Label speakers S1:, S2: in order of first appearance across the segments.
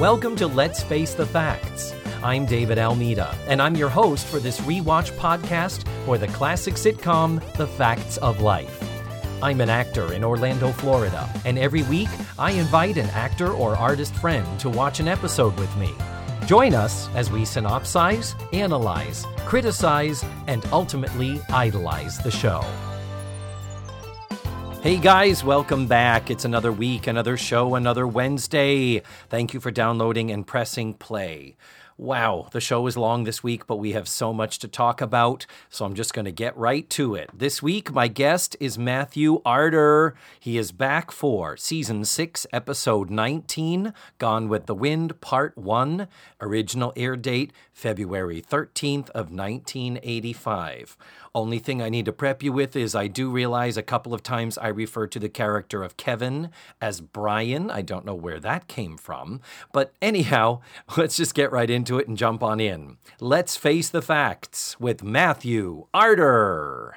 S1: Welcome to Let's Face the Facts. I'm David Almeida, and I'm your host for this rewatch podcast for the classic sitcom The Facts of Life. I'm an actor in Orlando, Florida, and every week I invite an actor or artist friend to watch an episode with me. Join us as we synopsize, analyze, criticize, and ultimately idolize the show. Hey guys, welcome back. It's another week, another show, another Wednesday. Thank you for downloading and pressing play. Wow, the show is long this week, but we have so much to talk about, so I'm just going to get right to it. This week, my guest is Matthew Arter. He is back for season 6, episode 19, Gone with the Wind, part 1. Original air date February 13th of 1985. Only thing I need to prep you with is I do realize a couple of times I refer to the character of Kevin as Brian. I don't know where that came from. But anyhow, let's just get right into it and jump on in. Let's face the facts with Matthew Arter.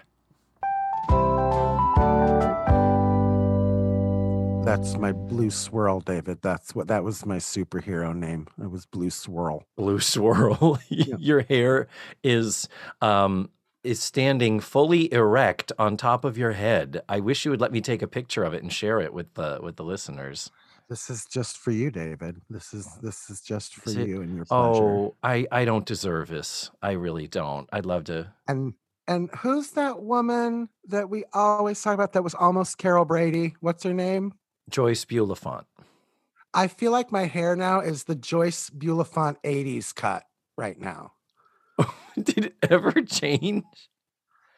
S2: That's my blue swirl, David. That's what that was my superhero name. It was Blue Swirl.
S1: Blue swirl. Your hair is um is standing fully erect on top of your head. I wish you would let me take a picture of it and share it with the with the listeners.
S2: This is just for you, David. This is this is just for
S1: Is it-
S2: you and your pleasure.
S1: Oh, I I don't deserve this. I really don't. I'd love to.
S2: And and who's that woman that we always talk about that was almost Carol Brady? What's her name?
S1: Joyce Bulifant.
S2: I feel like my hair now is the Joyce Bulifant 80s cut right now.
S1: Did it ever change?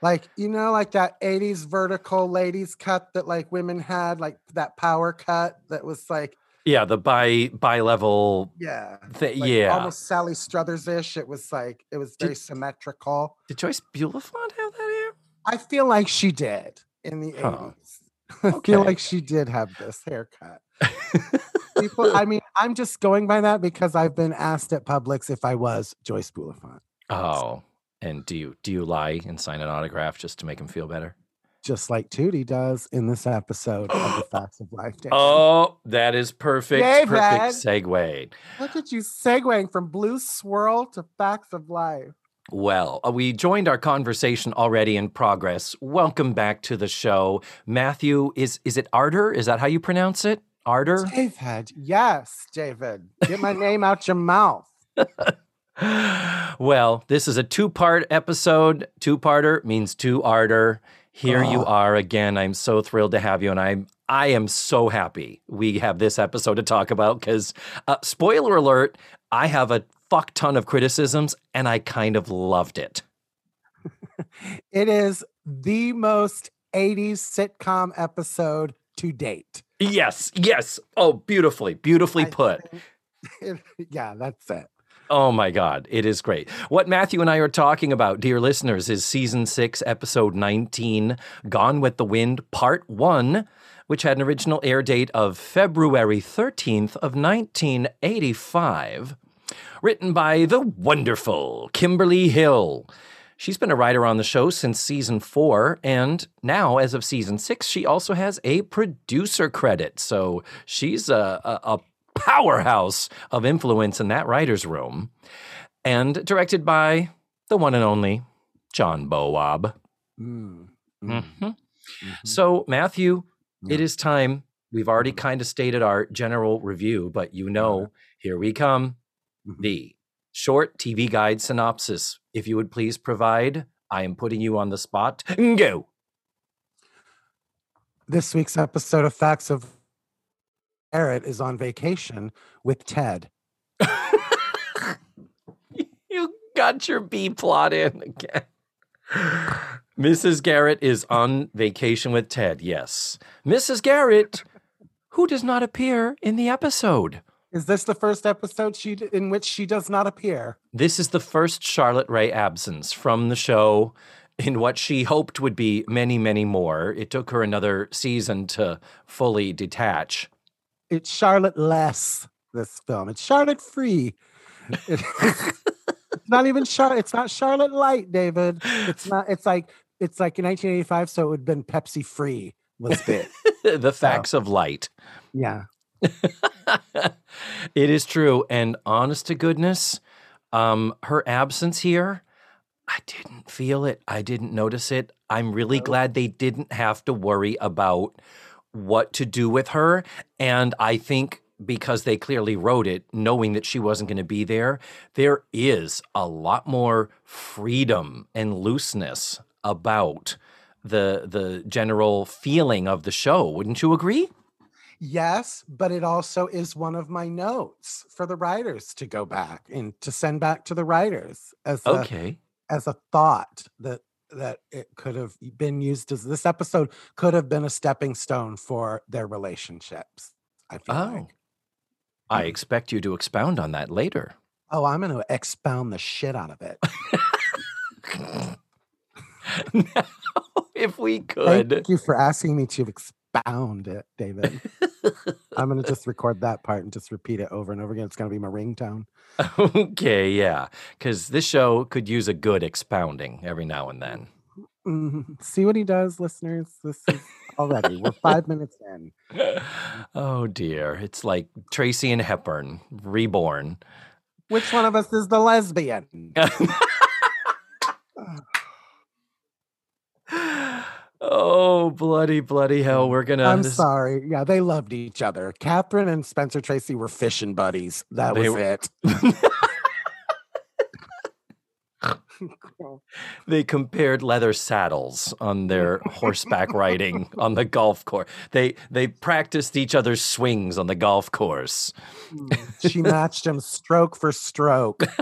S2: Like, you know, like that 80s vertical ladies cut that like women had, like that power cut that was like,
S1: Yeah, the bi bi level.
S2: yeah.
S1: Th-
S2: like
S1: yeah.
S2: almost Sally Struthers ish. It was like it was very
S1: Did-
S2: symmetrical.
S1: Did Joyce Bulifant have that hair?
S2: I feel like she did in the
S1: Huh.
S2: 80s. I feel like she did have this haircut. People, I mean, I'm just going by that because I've been asked at Publix if I was Joyce Bulifant,
S1: oh, and do you do you lie and sign an autograph just to make him feel better?
S2: just like Tootie does in this episode of The Facts of Life.
S1: Oh, that is perfect.
S2: David.
S1: Perfect segue.
S2: Look at you segueing from Blue Swirl to Facts of Life.
S1: Well, uh, we joined our conversation already in progress. Welcome back to the show. Matthew, is is it Arter? Is that how you pronounce it? Arter?
S2: David, yes, David, get my name out your mouth.
S1: well, this is a two-part episode. Two-parter means two Arter. Here you
S2: Oh.
S1: are again. I'm so thrilled to have you, and I'm I am so happy we have this episode to talk about because, uh, spoiler alert, I have a fuck ton of criticisms, and I kind of loved it.
S2: It is the most 80s sitcom episode to date.
S1: Yes, yes. Oh, beautifully, beautifully put.
S2: yeah, that's it.
S1: Oh my God, it is great. What Matthew and I are talking about, dear listeners, is season six, episode 19, Gone with the Wind, part one, which had an original air date of February 13th of 1985, written by the wonderful Kimberly Hill. She's been a writer on the show since season four, and now, as of season six, she also has a producer credit. So she's a, a, a powerhouse of influence in that writer's room. And directed by the one and only John Bowab.
S2: Mm, mm,
S1: Mhm.
S2: mhm.
S1: So, Matthew, it
S2: Yeah.
S1: is time. We've already kind of stated our general review, but you know, here we come
S2: Mhm.
S1: the short TV guide synopsis. If you would please provide, I am putting you on the spot. Go.
S2: This week's episode of Facts of Garrett is on vacation with Ted.
S1: you got your B plot in again. Mrs. Garrett is on vacation with Ted, yes. Mrs. Garrett, who does not appear in the episode.
S2: Is this the first episode she in which she does not appear?
S1: This is the first Charlotte Rae absence from the show in what she hoped would be many, many more. It took her another season to fully detach.
S2: It's Charlotte less this film. It's Charlotte free. It's not even Charlotte. It's not Charlotte light, David. It's not. It's like it's like in 1985, so it would have been Pepsi free was big.
S1: the facts of light.
S2: yeah.
S1: it is true. And honest to goodness, um, her absence here, I didn't feel it. I didn't notice it. I'm really
S2: No.
S1: glad they didn't have to worry about what to do with her. And I think because they clearly wrote it, knowing that she wasn't going to be there, there is a lot more freedom and looseness about the the general feeling of the show. Wouldn't you agree?
S2: Yes, but it also is one of my notes for the writers to go back and to send back to the writers as a,
S1: Okay.
S2: as a thought that that it could have been used as this episode could have been a stepping stone for their relationships. I feel
S1: Oh.
S2: like.
S1: I mm-hmm. expect you to expound on that later.
S2: Oh, I'm going to expound the shit out of it.
S1: now, if we could.
S2: Thank you for asking me to expound it, David. I'm going to just record that part and just repeat it over and over again. It's going to be my ringtone.
S1: okay, yeah. Because this show could use a good expounding every now and then.
S2: Mhm. See what he does, listeners. This is already we're five minutes in.
S1: oh dear. It's like Tracy and Hepburn reborn.
S2: Which one of us is the lesbian?
S1: oh, bloody, bloody hell. We're going to.
S2: I'm sorry. Yeah, they loved each other. Katharine and Spencer Tracy were fishing buddies. That
S1: They
S2: was
S1: were-
S2: it.
S1: they compared leather saddles on their horseback riding on the golf course. They they practiced each other's swings on the golf course.
S2: Mm, she matched him stroke for stroke.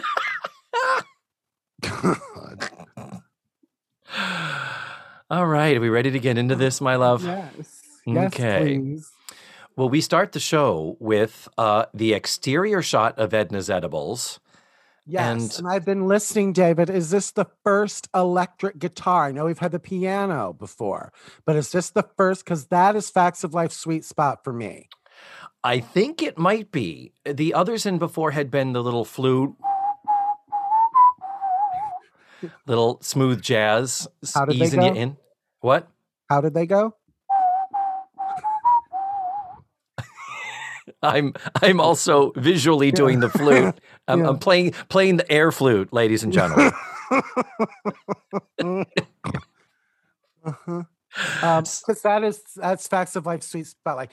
S2: God.
S1: All right, are we ready to get into this, my love?
S2: Yes. Yes,
S1: Okay.
S2: please.
S1: Well, we start the show with uh, the exterior shot of Edna's edibles.
S2: Yes,
S1: And-
S2: and, I've been listening, David. Is this the first electric guitar? I know we've had the piano before, but is this the first? Because that is Facts of Life sweet spot for me.
S1: I think it might be. The others in before had been the little flute, little smooth jazz,
S2: How did they
S1: easing you in. What?
S2: How did they go?
S1: I'm I'm also visually doing the flute. I'm,
S2: Yeah.
S1: I'm playing playing the air flute, ladies and gentlemen.
S2: uh-huh. Um, because that is that's Facts of Life sweet spot. Like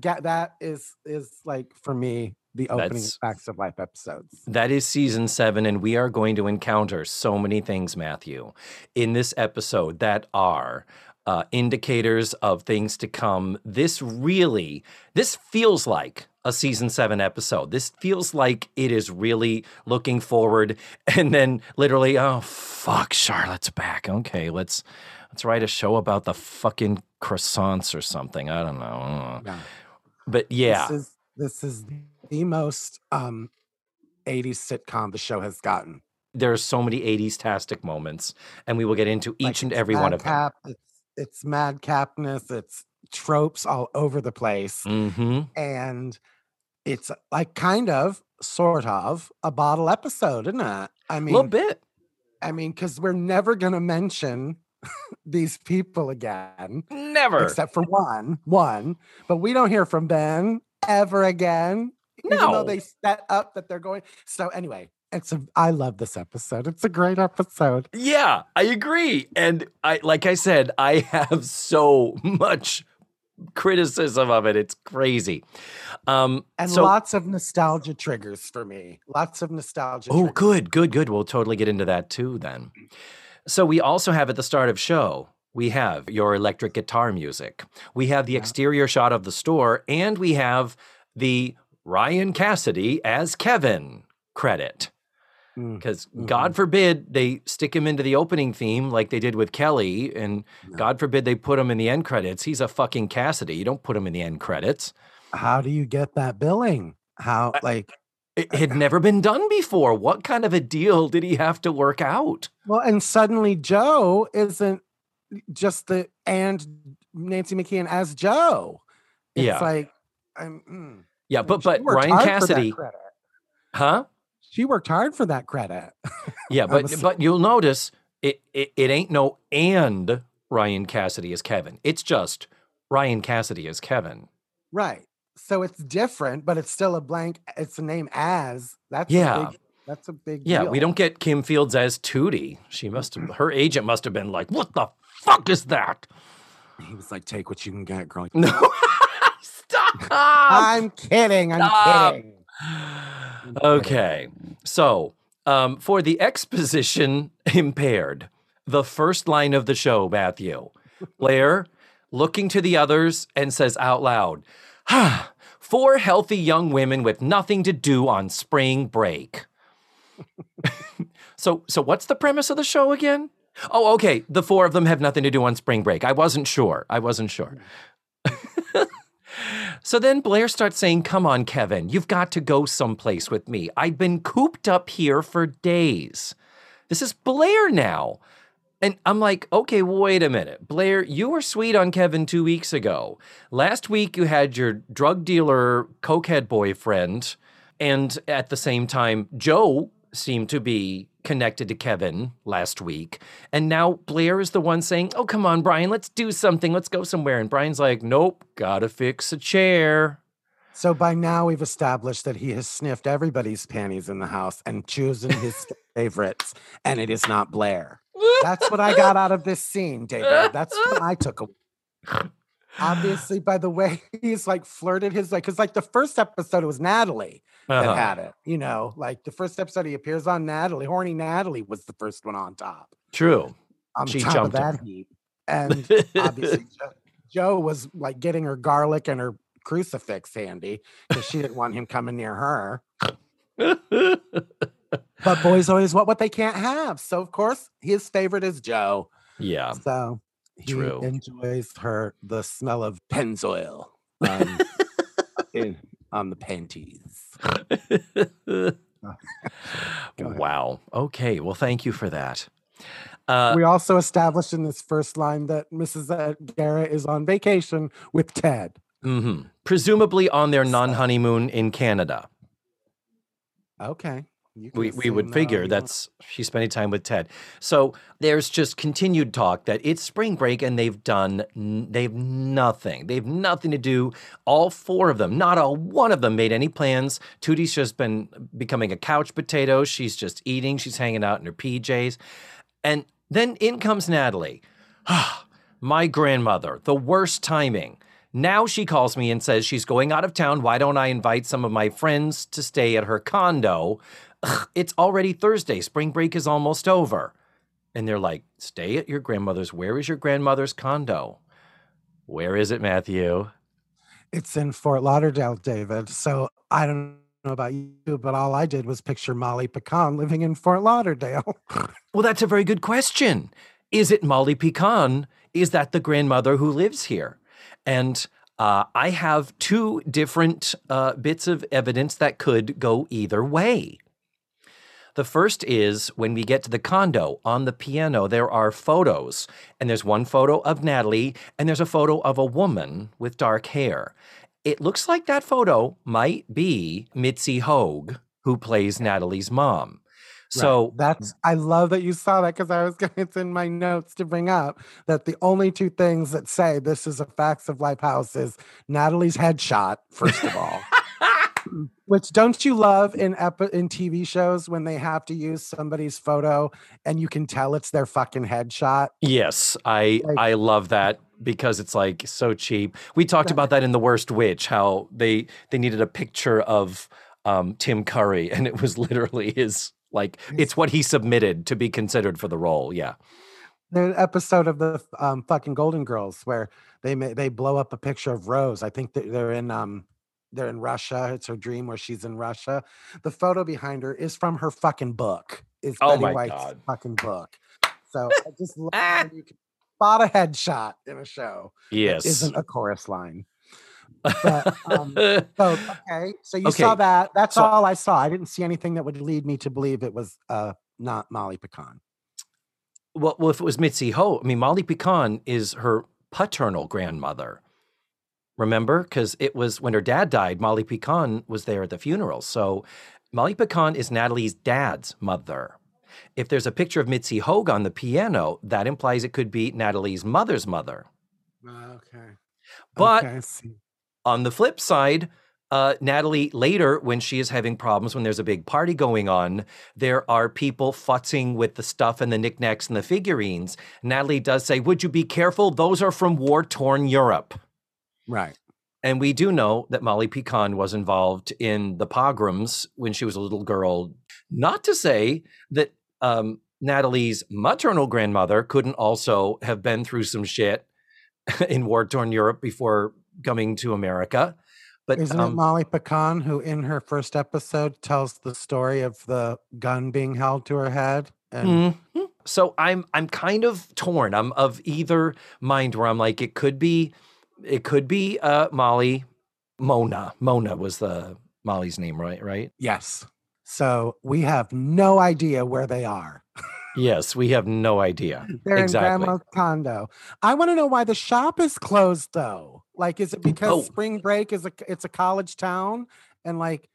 S2: that that is is like for me the opening
S1: That's-
S2: Facts of Life episodes.
S1: That is season seven, and we are going to encounter so many things, Matthew, in this episode that are uh, indicators of things to come. This really, this feels like a season seven episode. This feels like it is really looking forward, and then literally, oh fuck, Charlotte's back. Okay, let's let's write a show about the fucking croissants or something. I don't know,
S2: Yeah.
S1: but yeah,
S2: This is this is the most um 80s sitcom the show has gotten.
S1: there are so many 80s tastic moments, and we will get into each
S2: Like,
S1: and every one of them.
S2: It's it's madcapness, it's tropes all over the place.
S1: hmm
S2: And it's like kind of, sort of, a bottle episode, isn't it? I mean, a
S1: little bit.
S2: I mean, because we're never gonna mention these people again,
S1: Never.
S2: except for one, one. But we don't hear from Ben ever again. Even though
S1: No.
S2: they set up that they're going. So anyway, it's a I love this episode. It's a great episode.
S1: yeah, I agree. And I like I said, I have so much criticism of it. It's crazy. Um
S2: And
S1: so
S2: lots of nostalgia triggers for me. Lots of nostalgia.
S1: Oh,
S2: triggers.
S1: good, good, good. We'll totally get into that too then. So we also have at the start of show, we have your electric guitar music. We have the
S2: Yeah.
S1: exterior shot of the store, and we have the Ryan Cassidy as Kevin credit.
S2: Mm,
S1: Because
S2: mhm.
S1: God forbid they stick him into the opening theme like they did with Kelly, and
S2: No.
S1: God forbid they put him in the end credits. He's a fucking Cassidy. You don't put him in the end credits.
S2: How do you get that billing? How like
S1: It had never been done before. What kind of a deal did he have to work out?
S2: well, and suddenly Jo isn't just the and Nancy McKeon as Jo. It's
S1: Yeah.
S2: like I'm mm.
S1: Yeah, but but Ryan
S2: hard for that
S1: Cassidy, huh?
S2: She worked hard for that credit.
S1: Yeah, but but you'll notice it, it it ain't no and Ryan Cassidy as Kevin. It's just Ryan Cassidy as Kevin.
S2: Right. So it's different, but it's still a blank. It's a name as. That's
S1: Yeah.
S2: A big, that's a big.
S1: Yeah,
S2: deal.
S1: we don't get Kim Fields as Tootie. She must have, her agent must have been like, what the fuck is that?
S2: He was like, "Take what you can get, girl."
S1: No. Stop.
S2: I'm kidding. I'm
S1: Stop.
S2: kidding.
S1: Okay. So, um, for the exposition impaired, the first line of the show, Matthew, Blair looking to the others and says out loud, "Ah, Four healthy young women with nothing to do on spring break. so, so what's the premise of the show again? Oh, okay. The four of them have nothing to do on spring break. I wasn't sure. I wasn't sure. So then Blair starts saying, Come on, Kevin, you've got to go someplace with me. I've been cooped up here for days. This is Blair now. And I'm like, okay, wait a minute. Blair, you were sweet on Kevin two weeks ago. Last week, you had your drug dealer, cokehead boyfriend. And at the same time, Jo seemed to be connected to Kevin last week. And now Blair is the one saying, oh, come on, Brian, let's do something. Let's go somewhere. And Brian's like, nope, gotta fix a chair.
S2: So by now we've established that he has sniffed everybody's panties in the house and chosen his favorites, and it is not Blair. That's what I got out of this scene, David. That's what I took away. Obviously, by the way, he's like flirted his like because like the first episode it was Natalie that
S1: Uh-huh.
S2: had it. You know, like the first episode he appears on Natalie. Horny Natalie was the first one on top.
S1: True.
S2: On
S1: She
S2: top
S1: jumped him.
S2: that heap. And obviously Jo, Jo was like getting her garlic and her crucifix handy because she didn't want him coming near her. But boys always want what they can't have. So of course his favorite is Jo.
S1: yeah.
S2: So he
S1: True.
S2: enjoys her the smell of Pennzoil on, in, on the panties.
S1: Wow. Okay. Well, thank you for that. Uh,
S2: we also established in this first line that Mrs. Garrett is on vacation with Ted.
S1: mhm. Presumably on their non honeymoon in Canada.
S2: Okay.
S1: We, we would
S2: uh,
S1: figure
S2: you
S1: that's she's spending time with Ted. So there's just continued talk that it's spring break and they've done they've nothing. They've nothing to do. All four of them, not a one of them made any plans. Tootie's just been becoming a couch potato. She's just eating. She's hanging out in her PJs. And then in comes Natalie. My grandmother, the worst timing. Now she calls me and says she's going out of town. Why don't I invite some of my friends to stay at her condo? It's already Thursday. Spring break is almost over. And they're like, Stay at your grandmother's. Where is your grandmother's condo? Where is it, Matthew?
S2: It's in Fort Lauderdale, David. So I don't know about you, but all I did was picture Molly Picon living in Fort Lauderdale.
S1: Well, that's a very good question. Is it Molly Picon? Is that the grandmother who lives here? And uh, I have two different uh, bits of evidence that could go either way. The first is when we get to the condo on the piano, there are photos, and there's one photo of Natalie, and there's a photo of a woman with dark hair. It looks like that photo might be Mitzi Hoag, who plays Natalie's mom. So
S2: that's I love that you saw that because I was going it's in my notes to bring up that the only two things that say this is a facts of life house is Natalie's headshot, first of all. Which don't you love in epi- in TV shows when they have to use somebody's photo and you can tell it's their fucking headshot?
S1: Yes, I
S2: Like-
S1: I love that because it's like so cheap. We talked about that in the worst witch how they they needed a picture of um, Tim Curry and it was literally his like it's what he submitted to be considered for the role. Yeah.
S2: An episode of the um, fucking Golden Girls where they ma- they blow up a picture of Rose. I think they're in um they're in Russia. It's her dream where she's in Russia. The photo behind her is from her fucking book. Is
S1: Oh
S2: Betty
S1: my
S2: White's
S1: God.
S2: fucking book. So I just love when you can spot a headshot in a show.
S1: Yes.
S2: isn't a chorus line. But um, so okay, so you
S1: Okay,
S2: saw that. That's
S1: so-
S2: all I saw. I didn't see anything that would lead me to believe it was uh not Molly Picon.
S1: well, well, if it was Mitzi Ho, I mean Molly Picon is her paternal grandmother. Remember? Because it was when her dad died, Molly Picon was there at the funeral. So Molly Picon is Natalie's dad's mother. If there's a picture of Mitzi Hoag on the piano, that implies it could be Natalie's mother's mother.
S2: Okay.
S1: But
S2: okay,
S1: on the flip side, uh, Natalie, later, when she is having problems, when there's a big party going on, there are people futzing with the stuff and the knickknacks and the figurines. Natalie does say, Would you be careful? Those are from war torn Europe.
S2: Right.
S1: And we do know that Molly Picon was involved in the pogroms when she was a little girl. Not to say that um, Natalie's maternal grandmother couldn't also have been through some shit in war torn Europe before coming to America. But
S2: Isn't
S1: um,
S2: it Molly Picon who, in her first episode, tells the story of the gun being held to her head? And
S1: Mhm. So I'm I'm kind of torn. I'm of either mind where I'm like it could be it could be uh Molly Mona. Mona was the Molly's name, right? Right?
S2: yes. So we have no idea where they are.
S1: Yes, we have no idea.
S2: They're
S1: exactly.
S2: in grandma's condo. I want to know why the shop is closed though. Like, is it because
S1: Oh.
S2: spring break is a it's a college town and like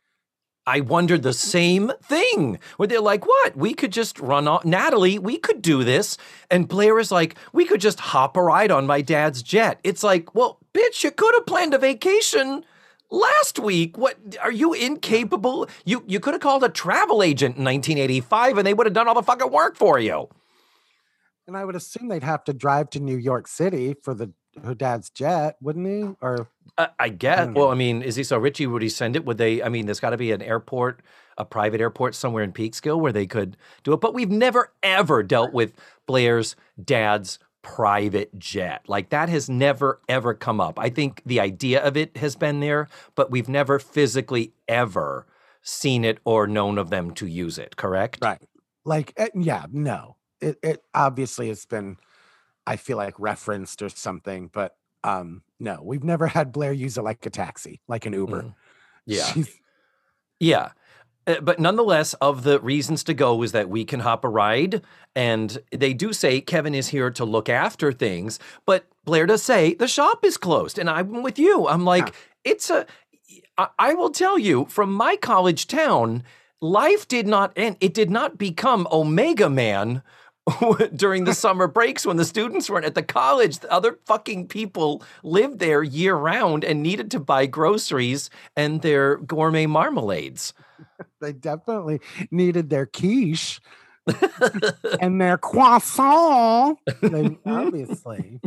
S1: I wondered the same thing. Where they're like, what? We could just run off. Natalie, we could do this. And Blair is like, we could just hop a ride on my dad's jet. It's like, well, bitch, you could have planned a vacation last week. What are you incapable? You you could have called a travel agent in 1985 and they would have done all the fucking work for you.
S2: and I would assume they'd have to drive to New York City for the her dad's jet, wouldn't he? Or
S1: Uh, I guess.
S2: don't
S1: Well. I mean, is he so Richie? Would he send it? Would they? I mean, there's got to be an airport, a private airport somewhere in Peekskill where they could do it. But we've never ever dealt with Blair's dad's private jet. Like that has never ever come up. I think the idea of it has been there, but we've never physically ever seen it or known of them to use it. Correct?
S2: Right. like eh, yeah, no. It it obviously has been I feel like referenced or something, but um no, we've never had Blair use it like a taxi, like an Uber.
S1: Mm. Yeah.
S2: She's-
S1: Yeah. Uh, But nonetheless, of the reasons to go is that we can hop a ride. And they do say Kevin is here to look after things. But Blair does say the shop is closed. And I'm with you. I'm like, it's a, I, I will tell you from my college town, life did not end. It did not become Omega Man during the summer breaks when the students weren't at the college. The other fucking people lived there year round and needed to buy groceries and their gourmet marmalades.
S2: they definitely needed their quiche and their croissant. They, obviously.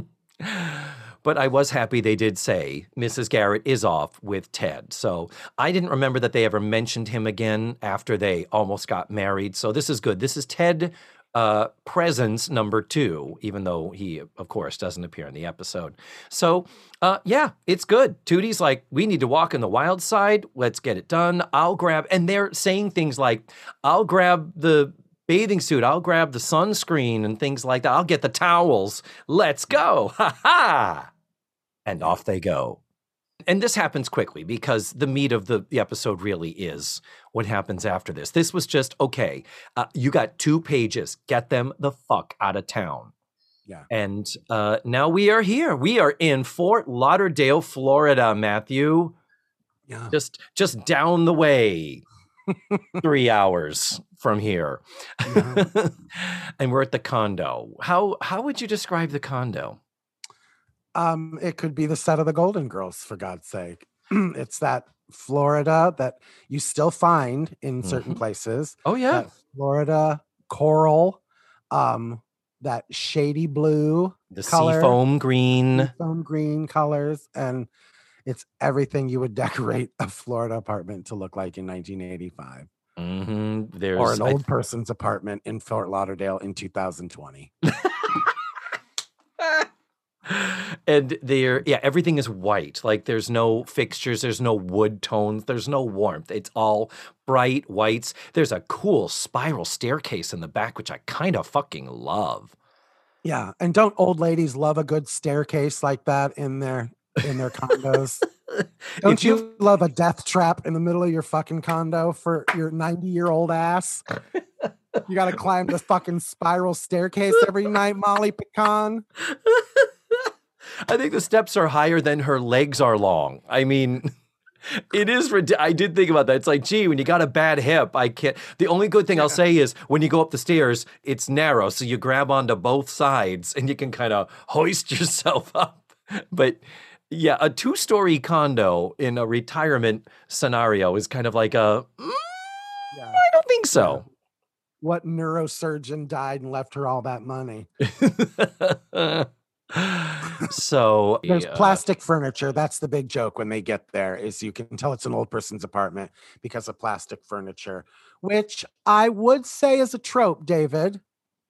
S1: But I was happy they did say Mrs. Garrett is off with Ted. So I didn't remember that they ever mentioned him again after they almost got married. So this is good. This is Ted uh, presence number two, even though he, of course, doesn't appear in the episode. So uh, yeah, it's good. Tootie's like, we need to walk in the wild side. Let's get it done. I'll grab, and they're saying things like, I'll grab the bathing suit. I'll grab the sunscreen and things like that. I'll get the towels. Let's go. Ha ha. And off they go. And this happens quickly because the meat of the, the episode really is what happens after this. This was just okay. Uh, you got two pages. Get them the fuck out of town.
S2: Yeah.
S1: And uh, now we are here. We are in Fort Lauderdale, Florida, Matthew.
S2: Yeah.
S1: Just just down the way. Three hours from here.
S2: Yeah.
S1: and we're at the condo. How how would you describe the condo?
S2: Um, it could be the set of the Golden Girls, for God's sake. it's that Florida that you still find in certain
S1: Mhm.
S2: places.
S1: Oh yeah.
S2: Florida coral, um, that shady blue,
S1: the
S2: color.
S1: seafoam green.
S2: foam green colors, and it's everything you would decorate a Florida apartment to look like in 1985,
S1: hmm There's
S2: or an old person's apartment in Fort Lauderdale in 2020.
S1: and there yeah everything is white like there's no fixtures there's no wood tones there's no warmth it's all bright whites there's a cool spiral staircase in the back which i kind of fucking love
S2: Yeah, and don't old ladies love a good staircase like that in their in their condos? Don't
S1: you-
S2: you love a death trap in the middle of your fucking condo for your 90 year old ass? You got to climb the fucking spiral staircase every night, Molly Picon.
S1: i think the steps are higher than her legs are long i mean It is. I did think about that. It's like, gee, when you got a bad hip, I can't. The only good thing I'll say is when you go up the stairs, it's narrow, so you grab onto both sides and you can kind of hoist yourself up. But Yeah, a two story condo in a retirement scenario is kind of like a. "Mm,
S2: Yeah.
S1: I don't think so.
S2: What neurosurgeon died and left her all that money?
S1: so
S2: There's
S1: yeah.
S2: plastic furniture. That's the big joke when they get there is you can tell it's an old person's apartment because of plastic furniture, which I would say is a trope, David,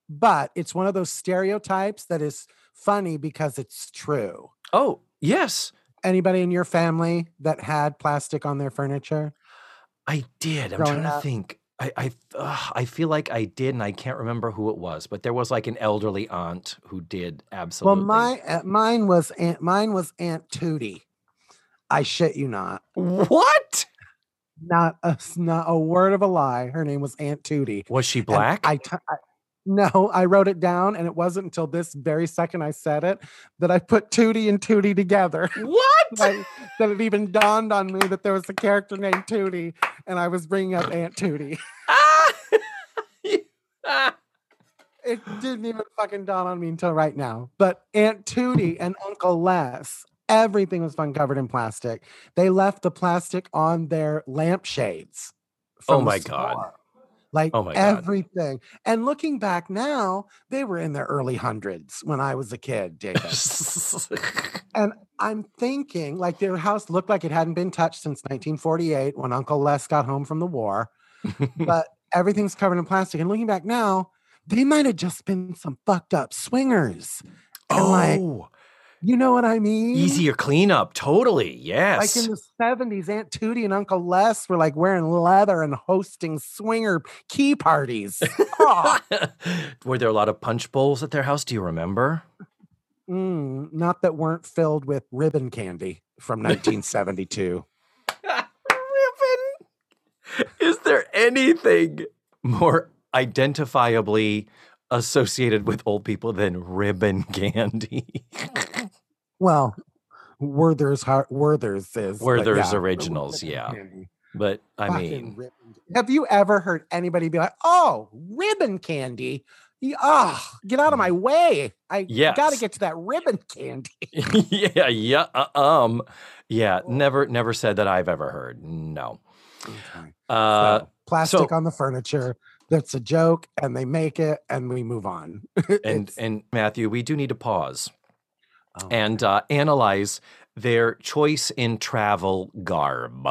S2: but it's one of those stereotypes that is funny because it's true.
S1: Oh, yes,
S2: Anybody in your family that had plastic on their furniture?
S1: I did. I'm
S2: Growing
S1: trying to think. I I, ugh, I feel like I did, and I can't remember who it was, but there was like an elderly aunt who did absolutely.
S2: Well, my uh, mine was Aunt mine was Aunt Tootie. I shit you not.
S1: what
S2: Not a not a word of a lie. Her name was Aunt Tootie.
S1: was she black?
S2: I, t- I no, I wrote it down, and it wasn't until this very second I said it that I put Tootie and Tootie together.
S1: what?
S2: Like, that it even dawned on me that there was a character named Tootie, and I was bringing up Aunt Tootie. It didn't even fucking dawn on me until right now. But Aunt Tootie and Uncle Les, everything was fun covered in plastic. They left the plastic on their lampshades.
S1: Oh my God.
S2: Like
S1: Oh
S2: everything. And looking back now, they were in their early hundreds when I was a kid, David. and I'm thinking like their house looked like it hadn't been touched since 1948 when Uncle Les got home from the war. but everything's covered in plastic. And looking back now, they might have just been some fucked up swingers. And like,
S1: oh,
S2: you know what I mean?
S1: easier cleanup. Totally. Yes.
S2: Like in the 70s, Aunt Tootie and Uncle Les were like wearing leather and hosting swinger key parties. Oh,
S1: Were there a lot of punch bowls at their house? Do you remember?
S2: mm, not that weren't filled with ribbon candy from 1972.
S1: Ribbon. Is there anything more identifiably associated with old people than ribbon candy?
S2: well, Werther's Werther's is
S1: Werther's
S2: yeah,
S1: Originals, yeah.
S2: candy.
S1: but I
S2: Fucking
S1: mean,
S2: ribbon- have you ever heard anybody be like, "Oh, ribbon candy"? Ah, get out of my way! I got to get to that ribbon candy.
S1: yeah, yeah, uh, um, yeah. Never, never said that I've ever heard. No. Uh,
S2: So, plastic
S1: so-
S2: on the furniture. That's a joke, and they make it, and we move on.
S1: and and Matthew, we do need to pause
S2: oh,
S1: and uh, analyze their choice in travel garb.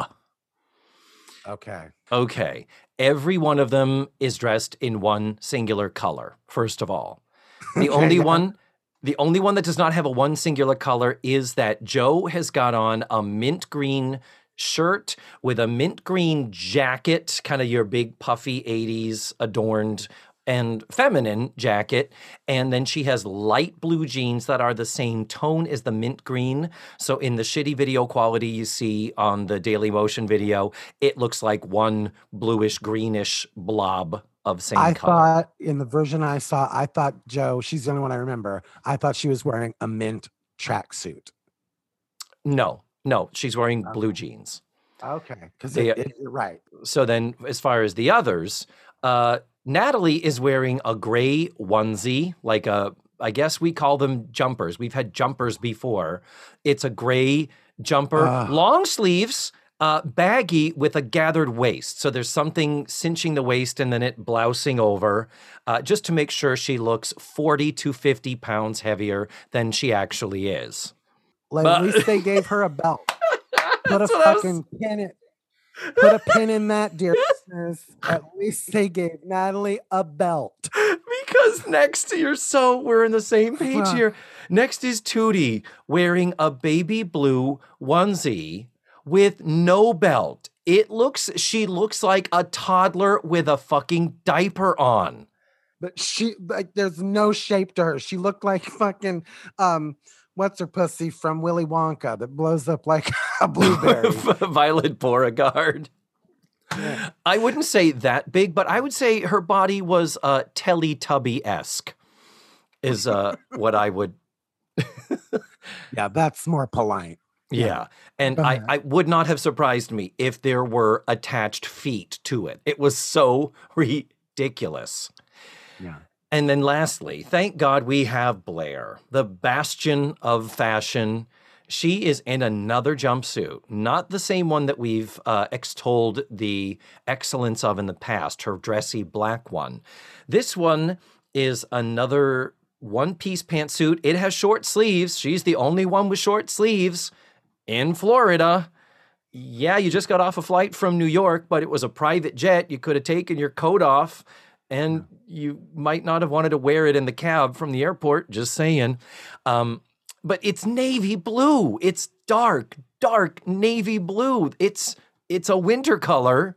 S2: okay,
S1: Okay. Every one of them is dressed in one singular color, first of all. The only one the only one that does not have a one singular color is that Jo has got on a mint green shirt with a mint green jacket, kind of your big puffy 80s adorned and feminine jacket. And then she has light blue jeans that are the same tone as the mint green. So in the shitty video quality you see on the Daily Motion video, it looks like one bluish greenish blob of same
S2: I
S1: color.
S2: thought in the version I saw, I thought Jo. She's the only one I remember. I thought she was wearing a mint tracksuit.
S1: no, no, she's wearing blue jeans.
S2: Okay, because right.
S1: So then, as far as the others, uh, Natalie is wearing a gray onesie, like a, I guess we call them jumpers. We've had jumpers before. It's a gray jumper,
S2: Ah.
S1: long sleeves, uh, baggy with a gathered waist. So there's something cinching the waist and then it blousing over, uh, just to make sure she looks 40 to 50 pounds heavier than she actually is.
S2: Like,
S1: But-
S2: at least they gave her a belt. Put a
S1: what was-
S2: fucking pin in. Put a pin in that, dear listeners. At least they gave Natalie a belt.
S1: because next to you're so we're in the same page
S2: Huh.
S1: here. Next is Tootie wearing a baby blue onesie with no belt. It looks she looks like a toddler with a fucking diaper on.
S2: But she like there's no shape to her. She looked like fucking um what's her pussy from Willy Wonka that blows up like a blueberry.
S1: Violet Beauregarde.
S2: Yeah.
S1: I wouldn't say that big, but I would say her body was uh Teletubby esque. Is uh what I would
S2: yeah, that's more polite.
S1: Yeah.
S2: Yeah.
S1: And I. I would not have surprised me if there were attached feet to it. It was so ridiculous.
S2: Yeah.
S1: And then lastly, thank God we have Blair, the bastion of fashion. She is in another jumpsuit, not the same one that we've uh, extolled the excellence of in the past, her dressy black one. This one is another one piece pantsuit. It has short sleeves. She's the only one with short sleeves in Florida. Yeah, you just got off a flight from New York, but it was a private jet. You could have taken your coat off and you might not have wanted to wear it in the cab from the airport, just saying. Um, but it's navy blue. It's dark, dark navy blue. It's it's a winter color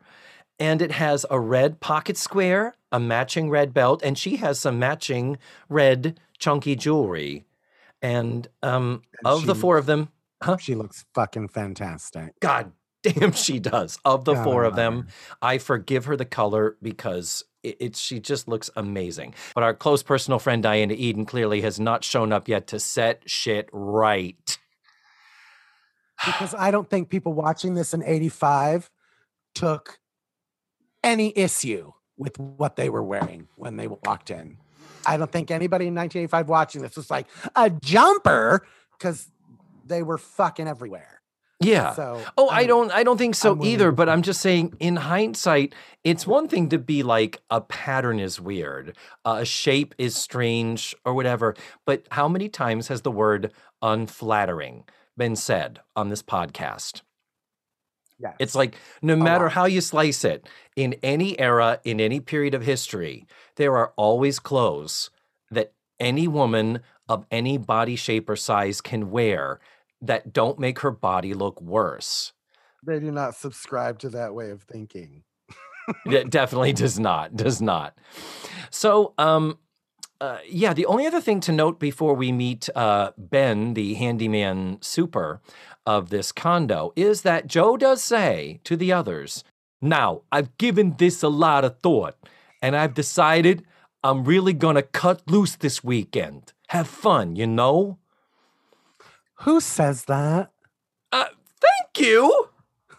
S1: and it has a red pocket square, a matching red belt, and she has some matching red chunky jewelry. And um
S2: And
S1: of the four of them, huh?
S2: She looks fucking fantastic.
S1: God damn, she does. Of the
S2: God,
S1: four of them,
S2: her.
S1: I forgive her the color because it, it she just looks amazing. But our close personal friend Diana Eden clearly has not shown up yet to set shit right.
S2: because I don't think people watching this in 85 took any issue with what they were wearing when they walked in. I don't think anybody in 1985 watching this was like a jumper because they were fucking everywhere.
S1: Yeah.
S2: So
S1: Oh, I
S2: I'm-
S1: don't I don't think so
S2: I'm
S1: either, but I'm just saying in hindsight, it's one thing to be like a pattern is weird, uh, a shape is strange or whatever, but how many times has the word unflattering been said on this podcast?
S2: Yes.
S1: It's like no matter how you slice it, in any era, in any period of history, there are always clothes that any woman of any body shape or size can wear that don't make her body look worse.
S2: they do not subscribe to that way of thinking.
S1: It definitely does not. Does not. So, um, uh, yeah, the only other thing to note before we meet uh, Ben, the handyman super of this condo, is that Jo does say to the others, Now, I've given this a lot of thought, and I've decided I'm really gonna cut loose this weekend. Have fun, you know?
S2: Who says that?
S1: Uh, thank you.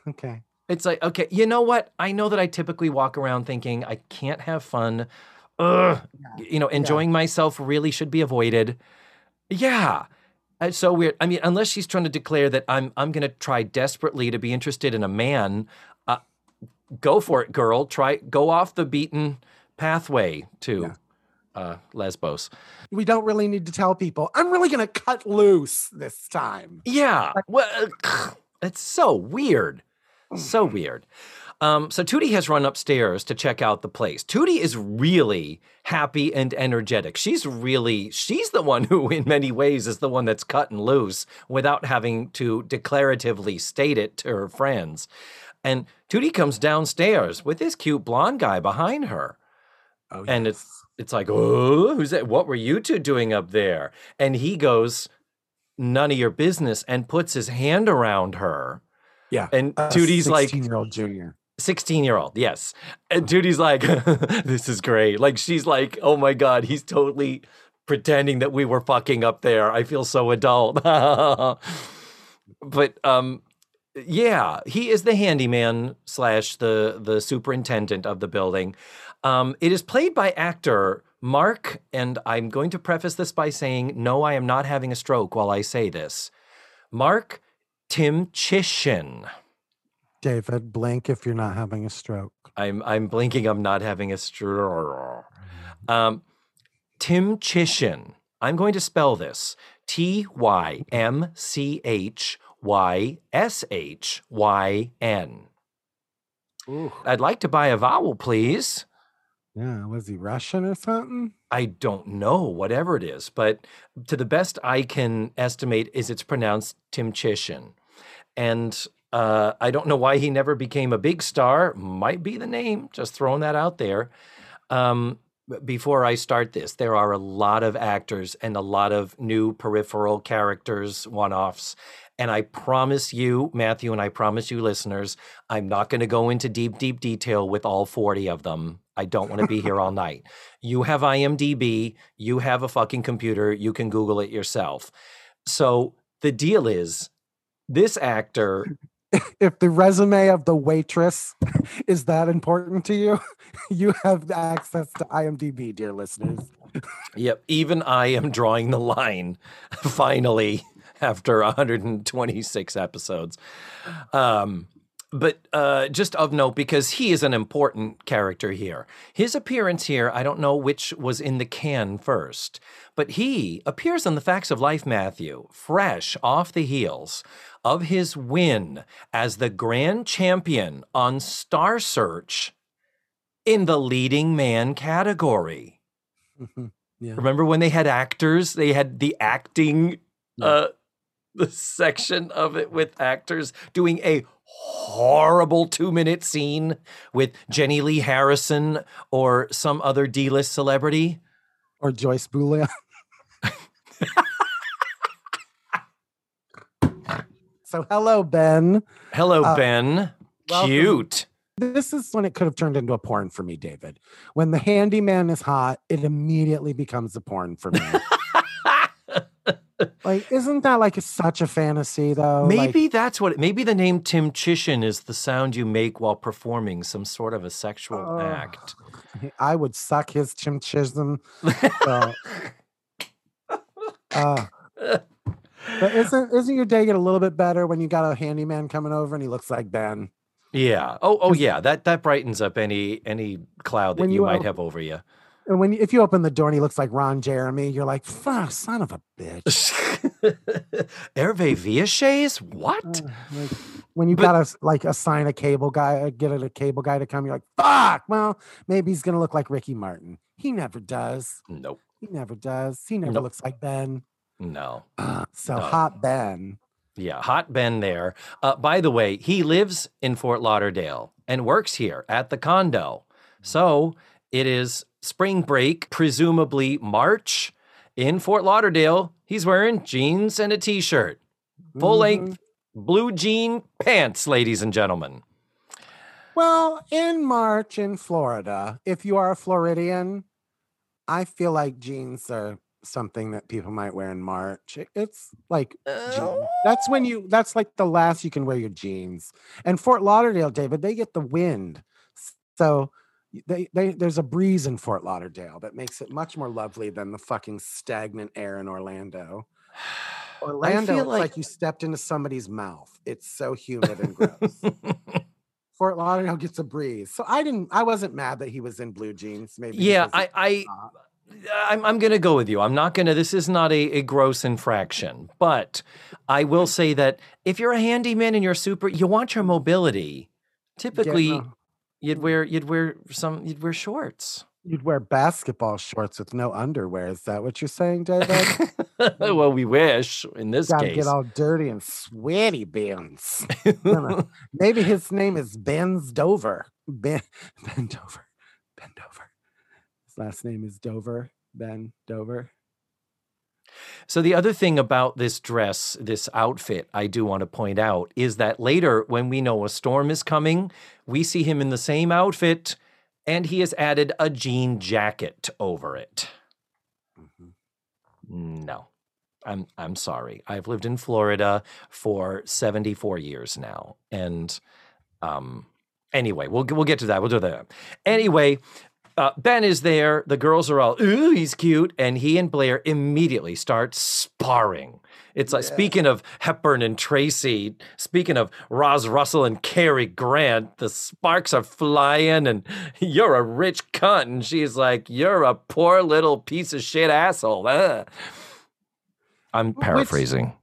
S2: Okay.
S1: It's like, okay, you know what? I know that I typically walk around thinking I can't have fun. Ugh, you know, enjoying myself really should be avoided. Yeah. It's so weird. I mean, unless she's trying to declare that I'm I'm going to try desperately to be interested in a man, uh, go for it, girl. Try go off the beaten pathway to uh, Lesbos.
S2: We don't really need to tell people, I'm really going to cut loose this time.
S1: Yeah. Well, it's so weird. So weird. Um, so Tootie has run upstairs to check out the place. Tootie is really happy and energetic. She's really, she's the one who, in many ways, is the one that's cutting loose without having to declaratively state it to her friends. And Tootie comes downstairs with this cute blonde guy behind her.
S2: Oh,
S1: And
S2: yes.
S1: it's it's like, oh, who's that? What were you two doing up there? And he goes, none of your business, and puts his hand around her.
S2: yeah.
S1: And Tootie's like,
S2: 16 year old junior.
S1: 16 year old, yes. And Tootie's like, this is great. Like, she's like, oh my God, he's totally pretending that we were fucking up there. I feel so adult. but, um, yeah, he is the handyman slash the the superintendent of the building. Um, it is played by actor Mark, and I'm going to preface this by saying, no, I am not having a stroke while I say this. Mark Tymchyshyn.
S2: David, blink if you're not having a stroke.
S1: I'm I'm blinking. I'm not having a stroke. Um, Tymchyshyn. I'm going to spell this T Y M C H Y S H Y N.
S2: Ooh.
S1: I'd like to buy a vowel, please.
S2: Yeah. Was he Russian or something?
S1: I don't know, whatever it is, but to the best I can estimate, is it's pronounced Tymchyshyn. And uh, I don't know why he never became a big star. Might be the name, just throwing that out there. Um, before I start this, there are a lot of actors and a lot of new peripheral characters, one offs. And I promise you, Matthew, and I promise you, listeners, I'm not going to go into deep, deep detail with all 40 of them. I don't want to be here all night. You have IMDb, you have a fucking computer, you can Google it yourself. So the deal is this actor,
S2: If the resume of the waitress is that important to you, you have access to IMDb, dear listeners.
S1: yep, even I am drawing the line finally after 126 episodes. Um, but uh, just of note, because he is an important character here. His appearance here, I don't know which was in the can first, but he appears on the Facts of Life, Matthew, fresh off the heels of his win as the grand champion on Star Search in the leading man category.
S2: yeah.
S1: Remember when they had actors? They had the acting
S2: Yeah.
S1: uh the section of it with actors doing a horrible 2-minute scene with Jenilee Harrison or some other D-list celebrity.
S2: Or Joyce Boulia. so hello, Ben.
S1: Hello
S2: Uh,
S1: Ben.
S2: welcome.
S1: Cute.
S2: This is when it could have turned into a porn for me, David. When the handyman is hot, it immediately becomes a porn for me. like, isn't that like such a fantasy though? Like,
S1: Maybe that's what maybe the name Tymchyshyn is the sound you make while performing some sort of a sexual
S2: Oh.
S1: act.
S2: I would suck his chism. So, uh, but isn't isn't your day get a little bit better when you got a handyman coming over and he looks like Ben?
S1: Yeah. Oh, oh yeah. That that brightens up any any cloud that you,
S2: you,
S1: might
S2: uh,
S1: have over you.
S2: And when if you open the door and he looks like Ron Jeremy, you're like, "Fuck, son of a bitch."
S1: Hervé Villechaize? What?
S2: Uh, like, when you
S1: But-
S2: gotta like assign a cable guy, uh, get a cable guy to come, you're like, "Fuck." Well, maybe he's gonna look like Ricky Martin. He never does.
S1: Nope.
S2: He never does. He never
S1: Nope.
S2: looks like Ben.
S1: No.
S2: Uh, so
S1: No.
S2: hot Ben.
S1: Yeah, hot Ben there. Uh, by the way, he lives in Fort Lauderdale and works here at the condo. So it is spring break, presumably March in Fort Lauderdale. He's wearing jeans and a t shirt, full length mm-hmm. blue jean pants, ladies and gentlemen.
S2: Well, in March in Florida, if you are a Floridian, I feel like jeans are something that people might wear in March. It's like that's when you that's like the last you can wear your jeans. And Fort Lauderdale, David, they get the wind. So they, they there's a breeze in Fort Lauderdale that makes it much more lovely than the fucking stagnant air in Orlando. Orlando, it's
S1: like-
S2: like you stepped into somebody's mouth. It's so humid and gross. Fort Lauderdale gets a breeze. So I didn't I wasn't mad that he was in blue jeans. Maybe
S1: yeah, I. I I'm, I'm going to go with you. I'm not going to, this is not a, a gross infraction, but I will say that if you're a handyman and you're super, you want your mobility. Typically, you'd mm-hmm. wear, you'd wear some, you'd wear shorts.
S2: you'd wear basketball shorts with no underwear. Is that what you're saying, David?
S1: well, we wish in this
S2: Gotta
S1: case.
S2: get all dirty and sweaty, Benz. gonna- Maybe his name is Benz Dover. Ben Ben Dover. Ben Dover. His last name is Dover. Ben Dover.
S1: So the other thing about this dress, this outfit, I do want to point out is that later when we know a storm is coming, we see him in the same outfit and he has added a jean jacket over it.
S2: Mhm.
S1: No. I'm I'm sorry. I've lived in Florida for 74 years now. And um anyway, we'll we'll get to that. We'll do that. Anyway, uh, Ben is there. The girls are all, ooh, he's cute. And he and Blair immediately start sparring. It's like,
S2: Yeah.
S1: speaking of Hepburn and Tracy, speaking of Roz Russell and Cary Grant, the sparks are flying and you're a rich cunt. And she's like, you're a poor little piece of shit asshole. Ugh. I'm
S2: Which-
S1: paraphrasing.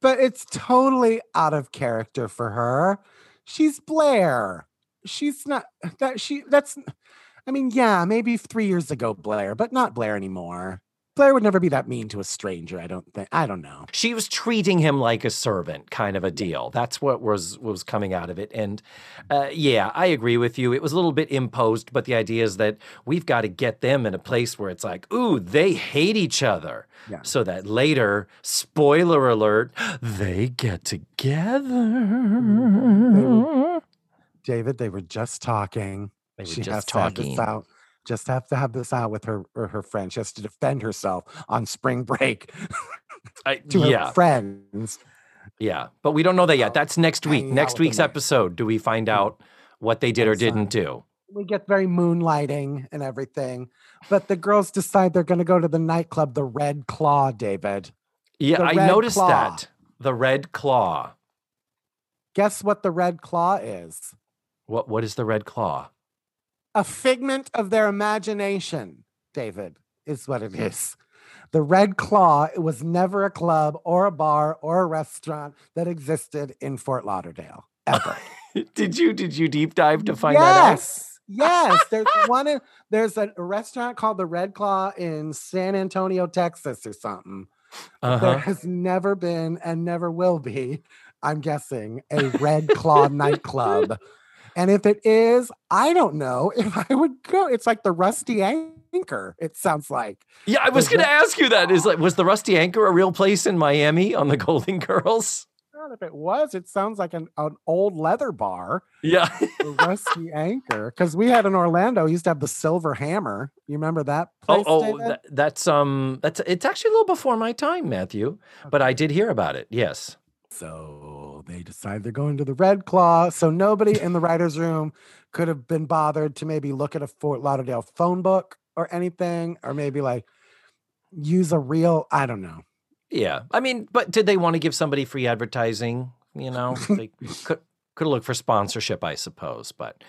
S2: But it's totally out of character for her. She's Blair. She's not that she that's I mean, yeah, maybe three years ago, Blair, but not Blair anymore. Blair would never be that mean to a stranger, I don't think. I don't know.
S1: she was treating him like a servant kind of a deal that's what was was coming out of it and uh, yeah i agree with you it was a little bit imposed but the idea is that we've got to get them in a place where it's like ooh they hate each other
S2: Yeah.
S1: so that later spoiler alert they get together
S2: David, they were just talking.
S1: They
S2: she has
S1: just
S2: to have
S1: talking
S2: this out. Just have to have this out with her or her friend. She has to defend herself on spring break
S1: I-
S2: to her friends.
S1: yeah but we don't know that yet that's next week next week's episode do we find out what they did or didn't do
S2: We get very moonlighting and everything. But the girls decide they're going to go to the nightclub, the Red Claw, David.
S1: Yeah,
S2: The
S1: I
S2: Red
S1: noticed
S2: Claw.
S1: that. The red claw.
S2: Guess what the red claw is?
S1: What what is the red claw?
S2: A figment of their imagination, David, is what it is. The Red Claw it was never a club or a bar or a restaurant that existed in Fort Lauderdale ever.
S1: did you did you deep dive to find that out?
S2: yes, yes. There's one. In, there's a, a restaurant called the Red Claw in San Antonio, Texas, or something. There
S1: Uh-huh.
S2: has never been and never will be, I'm guessing, a Red Claw nightclub. And if it is, I don't know if I would go. It's like the Rusty Anchor. It sounds like.
S1: Yeah, I was going to ask you that. Is like was the Rusty Anchor a real place in Miami on the Golden Girls?
S2: God, if it was, it sounds like an, an old leather bar.
S1: Yeah.
S2: The Rusty Anchor, because we had in Orlando, used to have the Silver Hammer. You remember that
S1: oh,
S2: place?
S1: oh,
S2: David?
S1: that, that's um that's it's actually a little before my time, Matthew, but I did hear about it. Yes.
S2: So they decide they're going to the Red Claw. So nobody in the writer's room could have been bothered to maybe look at a Fort Lauderdale phone book or anything, or maybe like use a real, I don't know.
S1: Yeah. I mean, but did they want to give somebody free advertising? You know, they could could look for sponsorship, I suppose. But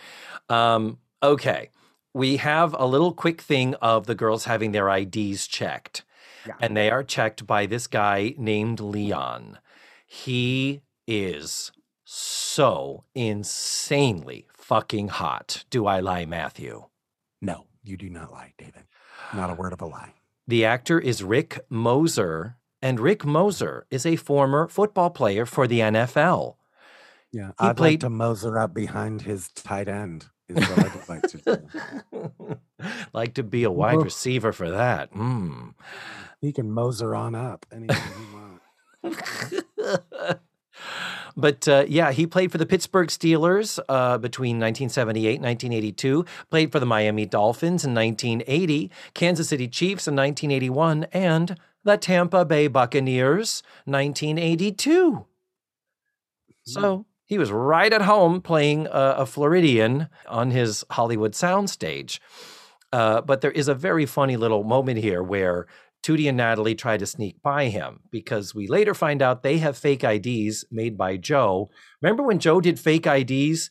S1: um, okay. We have a little quick thing of the girls having their IDs checked.
S2: Yeah.
S1: And they are checked by this guy named Leon. He is so insanely fucking hot. Do I lie, Matthew?
S2: No, you do not lie, David. Not a word of a lie.
S1: The actor is Rick Moser, and Rick Moser is a former football player for the NFL.
S2: Yeah,
S1: He
S2: I'd
S1: played-
S2: like to moser up behind his tight end. Is what I'd like to do.
S1: like to be a wide
S2: Whoa.
S1: receiver for that. Mm.
S2: He can moser on up anything he wants.
S1: but uh, yeah, he played for the Pittsburgh Steelers uh, between 1978 and 1982, played for the Miami Dolphins in 1980, Kansas City Chiefs in 1981, and the Tampa Bay Buccaneers 1982. So he was right at home playing a, a Floridian on his Hollywood soundstage. Uh, but there is a very funny little moment here where Tootie and Natalie try to sneak by him because we later find out they have fake IDs made by Jo. Remember when Jo did fake IDs?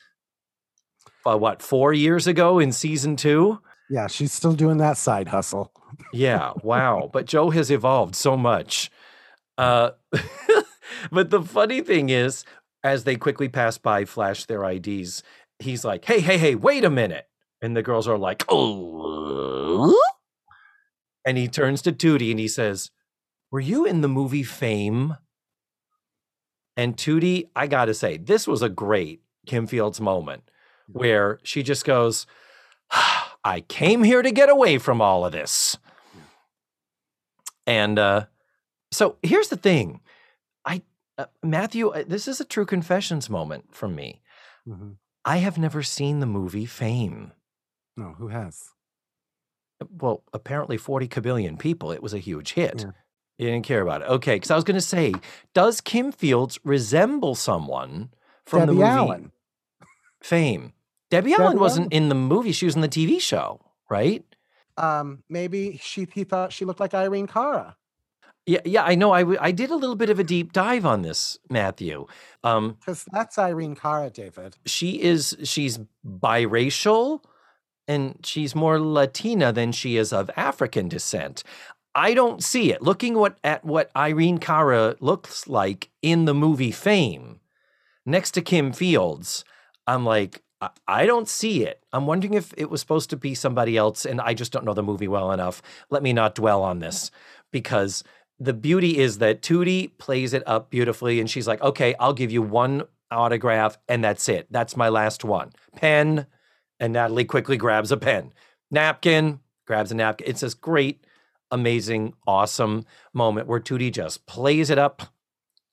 S1: Uh, what, four years ago in season two?
S2: Yeah, she's still doing that side hustle.
S1: Yeah, wow. but Jo has evolved so much. Uh, but the funny thing is, as they quickly pass by, flash their IDs, he's like, hey, hey, hey, wait a minute. And the girls are like, oh. And he turns to Tootie and he says, Were you in the movie Fame? And Tootie, I got to say, this was a great Kim Fields moment where she just goes, I came here to get away from all of this. And uh, so here's the thing. I, uh, Matthew, uh, this is a true confessions moment from me.
S2: Mhm.
S1: I have never seen the movie Fame.
S2: No, who has?
S1: Well, apparently 40 kabillion people. It was a huge hit.
S2: Yeah.
S1: You didn't care about it. Okay, because I was going to say, does Kim Fields resemble someone from the movie
S2: Allen.
S1: Fame? Debbie, Allen wasn't
S2: Allen.
S1: in the movie. She was in the TV show, right?
S2: Um, maybe she he thought she looked like Irene Cara.
S1: Yeah, yeah, I know. I, w- I did a little bit of a deep dive on this, Matthew. Um,
S2: Because that's Irene Cara, David.
S1: she is she's biracial and she's more Latina than she is of African descent. I don't see it. Looking what at what Irene Cara looks like in the movie Fame, next to Kim Fields, I'm like, I, don't see it. I'm wondering if it was supposed to be somebody else, and I just don't know the movie well enough. Let me not dwell on this because the beauty is that Tootie plays it up beautifully, and she's like, okay, I'll give you one autograph, and that's it. That's my last one. Pen, and Natalie quickly grabs a pen. Napkin, grabs a napkin. It's this great, amazing, awesome moment where Tootie just plays it up.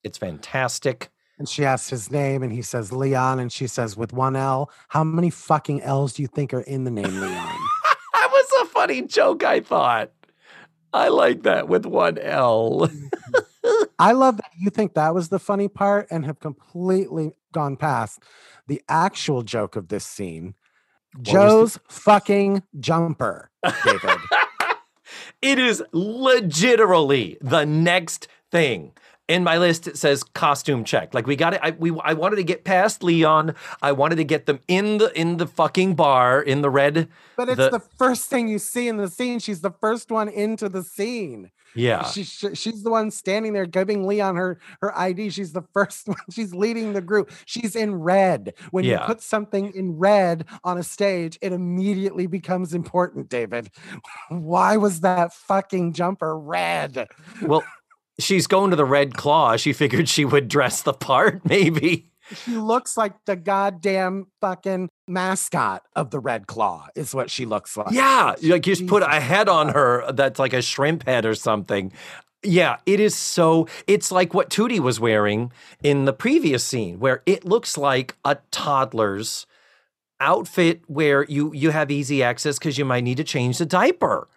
S1: It's fantastic.
S2: And she asks his name, and he says Leon, and she says with one L. How many fucking L's do you think are in the name Leon?
S1: That was a funny joke, I thought. I like that with one L.
S2: I love that you think that was the funny part and have completely gone past the actual joke of this scene.
S1: The-
S2: Jo's fucking jumper, David.
S1: it is legitimately the next thing. In my list, it says costume check. Like we got it. I, we, I wanted to get past Leon. I wanted to get them in the in the fucking bar in the red.
S2: But it's the, the first thing you see in the scene. She's the first one into the scene.
S1: Yeah.
S2: She, she, she's the one standing there giving Leon her her ID. She's the first one. She's leading the group. She's in red. When yeah. you put something in red on a stage, it immediately becomes important, David. Why was that fucking jumper red?
S1: Well, she's going to the Red Claw. She figured she would dress the part, maybe.
S2: She looks like the goddamn fucking mascot of the Red Claw, is what she looks like.
S1: Yeah. Like you just put a head on her that's like a shrimp head or something. Yeah, it is so. It's like what Tootie was wearing in the previous scene, where it looks like a toddler's outfit where you you have easy access because you might need to change the diaper.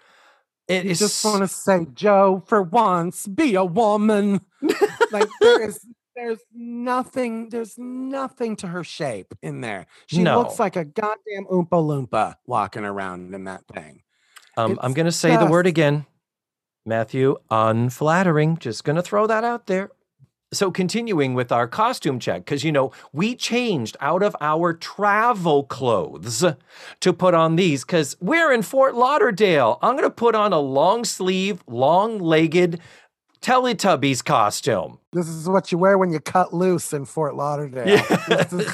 S2: It is just want to say, Jo, for once, be a woman. like there is there's nothing, there's nothing to her shape in there. She no. looks like a goddamn Oompa Loompa walking around in that thing.
S1: Um, I'm gonna say just... the word again. Matthew, unflattering. Just gonna throw that out there. So, continuing with our costume check, because you know, we changed out of our travel clothes to put on these because we're in Fort Lauderdale. I'm going to put on a long sleeve, long legged Teletubbies costume.
S2: This is what you wear when you cut loose in Fort Lauderdale. Yeah.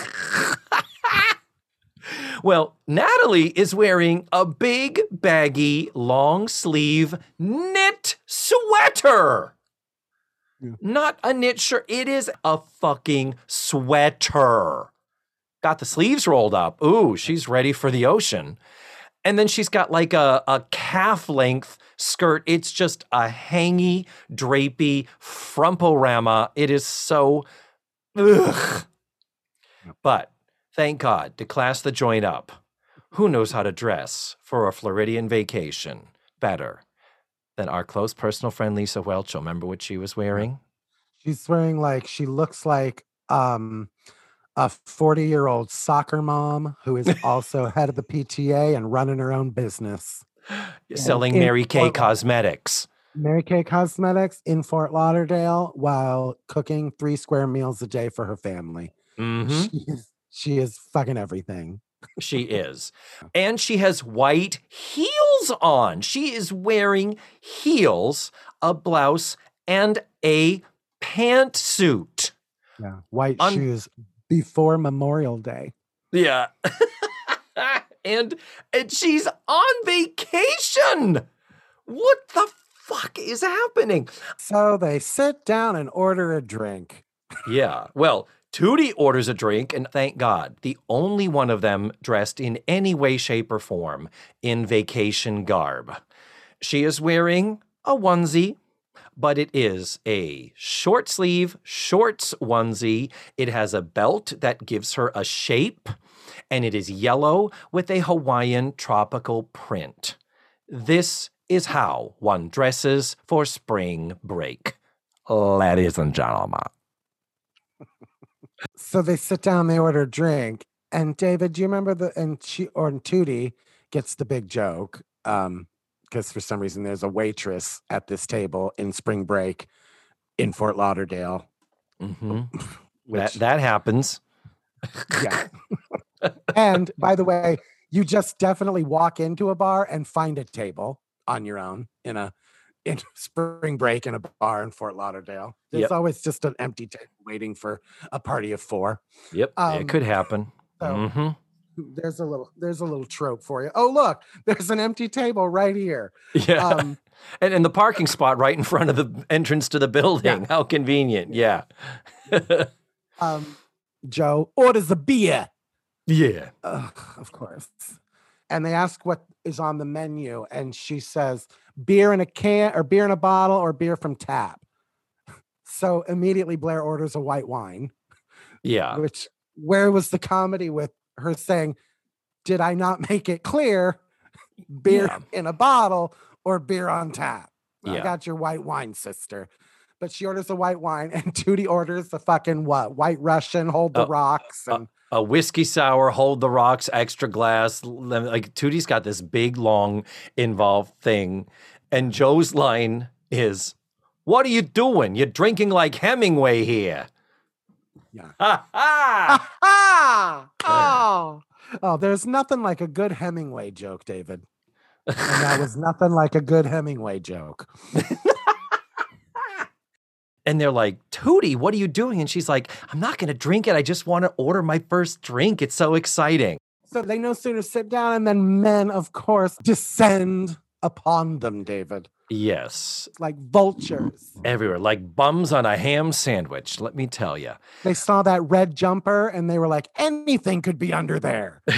S1: well, Natalie is wearing a big, baggy, long sleeve knit sweater. Yeah. Not a knit shirt. It is a fucking sweater. Got the sleeves rolled up. Ooh, she's ready for the ocean. And then she's got like a, a calf length skirt. It's just a hangy, drapey frumporama. It is so ugh. But thank God to class the joint up. Who knows how to dress for a Floridian vacation better than our close personal friend Lisa Whelchel. Remember what she was wearing?
S2: She's wearing like she looks like um a 40 year old soccer mom who is also head of the PTA and running her own business.
S1: Selling in, Mary Kay Fort, Cosmetics.
S2: Mary Kay Cosmetics in Fort Lauderdale while cooking three square meals a day for her family.
S1: Mm-hmm.
S2: She, is, she is fucking everything
S1: she is. And she has white heels on. She is wearing heels, a blouse, and a pantsuit.
S2: Yeah, white shoes before Memorial Day.
S1: Yeah. and and she's on vacation. What the fuck is happening?
S2: So they sit down and order a drink.
S1: yeah. Well, Tootie orders a drink, and thank God, the only one of them dressed in any way, shape, or form in vacation garb. She is wearing a onesie, but it is a short sleeve shorts onesie. It has a belt that gives her a shape, and it is yellow with a Hawaiian tropical print. This is how one dresses for spring break, ladies and gentlemen.
S2: So they sit down, they order a drink. And David, do you remember the and she or Tootie gets the big joke? Um, because for some reason there's a waitress at this table in spring break in Fort Lauderdale.
S1: Mm-hmm. Which, that that happens.
S2: Yeah. and by the way, you just definitely walk into a bar and find a table on your own in a in spring break in a bar in Fort Lauderdale. There's yep. always just an empty table waiting for a party of four.
S1: Yep, um, it could happen. So mm-hmm.
S2: There's a little there's a little trope for you. Oh look, there's an empty table right here.
S1: Yeah, um, and in the parking spot right in front of the entrance to the building. Yeah. How convenient. Yeah.
S2: um, Jo orders a beer.
S1: Yeah,
S2: of course. And they ask what is on the menu, and she says beer in a can or beer in a bottle or beer from tap. So immediately Blair orders a white wine.
S1: Yeah.
S2: Which where was the comedy with her saying, Did I not make it clear? Beer yeah. in a bottle or beer on tap. Yeah. I got your white wine, sister. But she orders a white wine, and Tootie orders the fucking what? White Russian, hold the uh, rocks, and
S1: a whiskey sour, hold the rocks, extra glass. Like Tootie's got this big, long, involved thing. And Jo's line is, What are you doing? You're drinking like Hemingway here.
S2: Yeah.
S1: Ha ha!
S2: Oh. oh, there's nothing like a good Hemingway joke, David. And that was nothing like a good Hemingway joke.
S1: and they're like, Tootie, what are you doing? And she's like, I'm not going to drink it. I just want to order my first drink. It's so exciting.
S2: So they no sooner sit down, and then men, of course, descend upon them, David,
S1: Yes,
S2: like vultures.
S1: everywhere, like bums on a ham sandwich, let me tell you.
S2: They saw that red jumper and they were like, anything could be under there.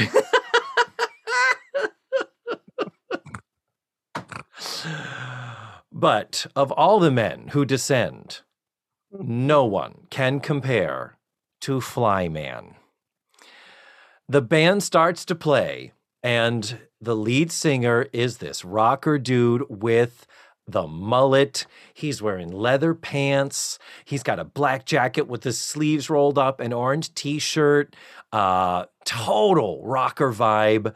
S1: But of all the men who descend, no one can compare to Flyman. The band starts to play, and the lead singer is this rocker dude with the mullet. He's wearing leather pants. He's got a black jacket with his sleeves rolled up, an orange t shirt, uh, total rocker vibe.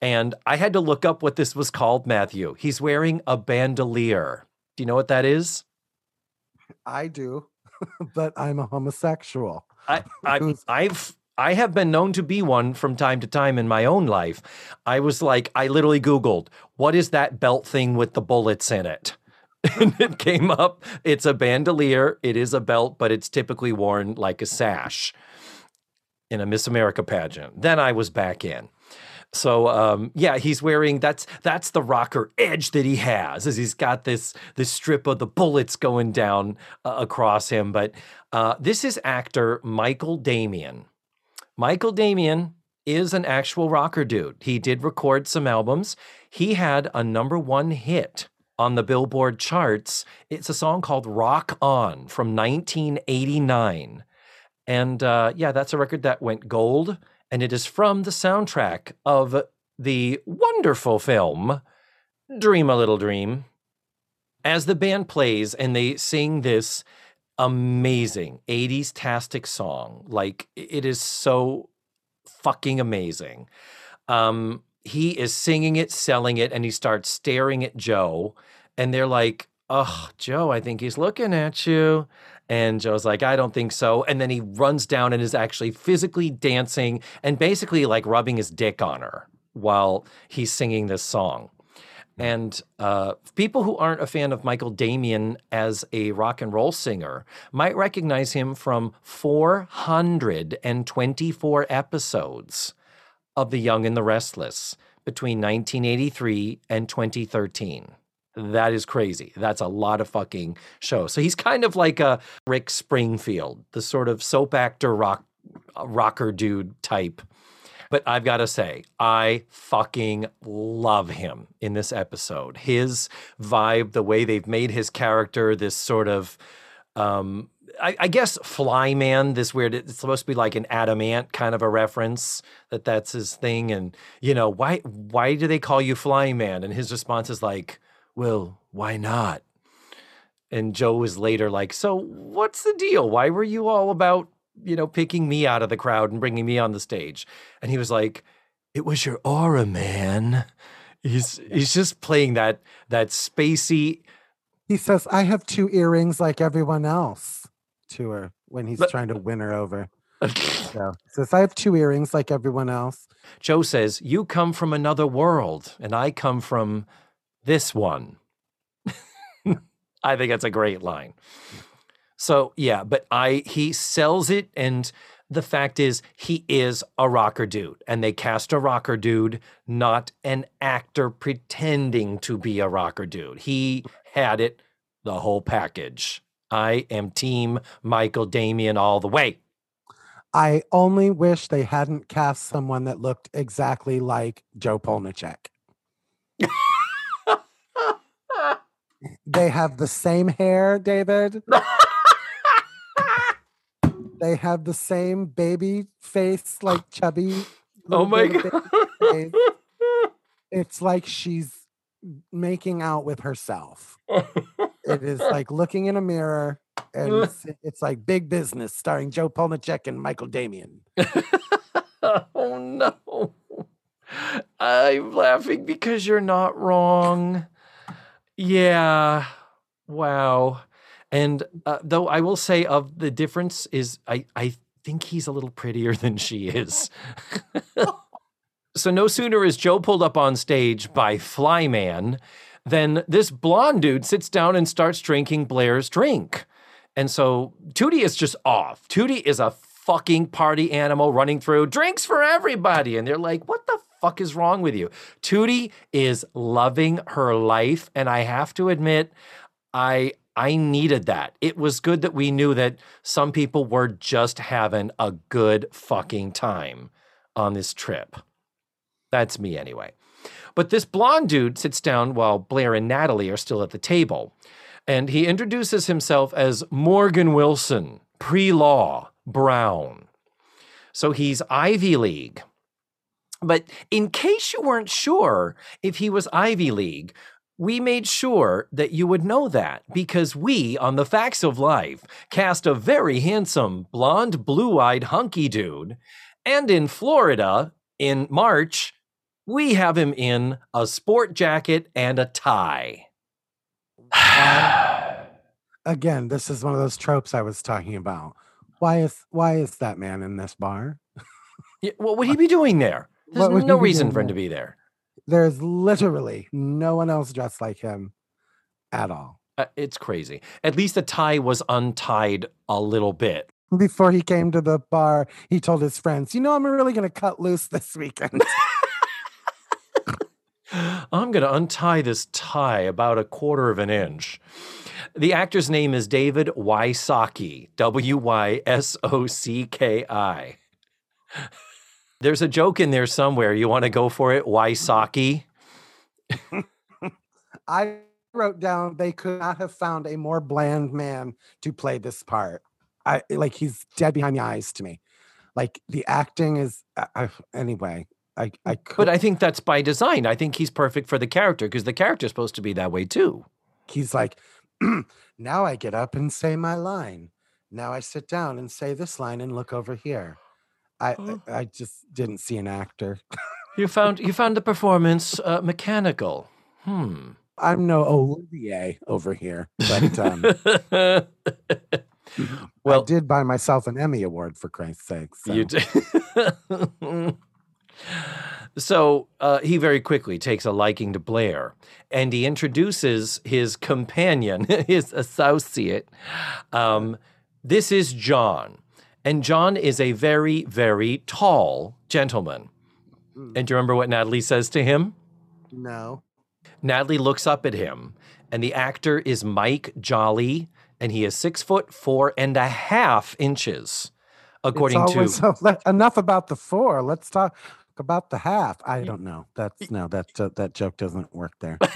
S1: And I had to look up what this was called, Matthew. He's wearing a bandolier. Do you know what that is?
S2: I do, but I'm a homosexual.
S1: I, I I've I have been known to be one from time to time in my own life. I was like, I literally Googled, what is that belt thing with the bullets in it? And it came up, it's a bandolier. It is a belt, but it's typically worn like a sash in a Miss America pageant. Then I was back in. So um, yeah, he's wearing that's that's the rocker edge that he has, is he's got this this strip of the bullets going down uh, across him. But uh, this is actor Michael Damian. Michael Damian is an actual rocker dude. He did record some albums. He had a number one hit on the Billboard charts. It's a song called Rock On from 1989. And uh, yeah, that's a record that went gold. And it is from the soundtrack of the wonderful film Dream a Little Dream. As the band plays and they sing this amazing 80s tastic song, like it is so fucking amazing. Um, he is singing it, selling it, and he starts staring at Jo. And they're like, Oh, Jo, I think he's looking at you. And Jo's like, I don't think so. And then he runs down and is actually physically dancing and basically like rubbing his dick on her while he's singing this song. And uh, people who aren't a fan of Michael Damian as a rock and roll singer might recognize him from 424 episodes of The Young and the Restless between 1983 and 2013. That is crazy. That's a lot of fucking shows. So he's kind of like a Rick Springfield, the sort of soap actor rock rocker dude type. But I've got to say, I fucking love him in this episode. His vibe, the way they've made his character, this sort of um, I, I guess Flyman, this weird, it's supposed to be like an Adam Ant kind of a reference that that's his thing. And, you know, why, why do they call you Flyman? And his response is like, well, why not? And Jo was later like, so what's the deal? Why were you all about, you know, picking me out of the crowd and bringing me on the stage? And he was like, it was your aura, man. He's, he's just playing that, that spacey,
S2: He says, I have two earrings like everyone else to her when he's
S1: But-
S2: trying to win her over. So he says, I have two earrings like everyone else.
S1: Jo says, You come from another world, and I come from this one. I think that's a great line. So, yeah, but I he sells it, and the fact is, he is a rocker dude, and they cast a rocker dude, not an actor pretending to be a rocker dude. He had it the whole package. I am team Michael Damian all the way.
S2: I only wish they hadn't cast someone that looked exactly like Jo Polniaczek. They have the same hair, David. they have the same baby face, like chubby.
S1: Oh my God.
S2: It's like she's making out with herself. It is like looking in a mirror, and it's, it's like big business starring Jo Polniaczek and Michael Damian.
S1: oh no. I'm laughing because you're not wrong. Yeah. Wow. And uh, though I will say, of the difference is, I I think he's a little prettier than she is. so no sooner is Jo pulled up on stage by Flyman than this blonde dude sits down and starts drinking Blair's drink. And so Tootie is just off. Tootie is a fucking party animal running through drinks for everybody. And they're like, what the fuck is wrong with you? Tootie is loving her life. And I have to admit, I I needed that. It was good that we knew that some people were just having a good fucking time on this trip. That's me anyway. But this blonde dude sits down while Blair and Natalie are still at the table. And he introduces himself as Morgan Wilson, pre law, Brown. So he's Ivy League. But in case you weren't sure if he was Ivy League, we made sure that you would know that because we, on the Facts of Life, cast a very handsome, blonde, blue eyed, hunky dude. And in Florida, in March, we have him in a sport jacket and a tie.
S2: Again, this is one of those tropes I was talking about. Why is why is that man in this bar?
S1: Yeah, what would he be doing there? There's no reason for him to be there.
S2: There's literally no one else dressed like him at all.
S1: Uh, it's crazy. At least the tie was untied a little bit.
S2: Before he came to the bar, he told his friends, "You know, I'm really going to cut loose this weekend."
S1: I'm going to untie this tie about a quarter of an inch. The actor's name is David Wysocki, W Y S O C K I. There's a joke in there somewhere. You want to go for it? Why Wysocki?
S2: I wrote down they could not have found a more bland man to play this part. I like he's dead behind the eyes to me. Like the acting is I, I- anyway. I I could,
S1: But I think that's by design. I think he's perfect for the character because the character's supposed to be that way too.
S2: he's like now I get up and say my line. Now I sit down and say this line and look over here. I
S1: Oh.
S2: I just didn't see an actor.
S1: You found you found the performance uh, mechanical. Hmm.
S2: I'm no Olivier over here, but um,
S1: well,
S2: I did buy myself an Emmy award for Christ's sake. So.
S1: You did. so uh, he very quickly takes a liking to Blair, and he introduces his companion, his associate. Um, this is John, and John is a very, very tall gentleman.
S2: Mm,
S1: And do you remember what Natalie says to him?
S2: no.
S1: Natalie looks up at him, and the actor is Mike Jolly, and he is six foot four and a half inches, according to.
S2: so enough about the four. Let's talk about the half. I don't know. That's no that uh, that joke doesn't work there.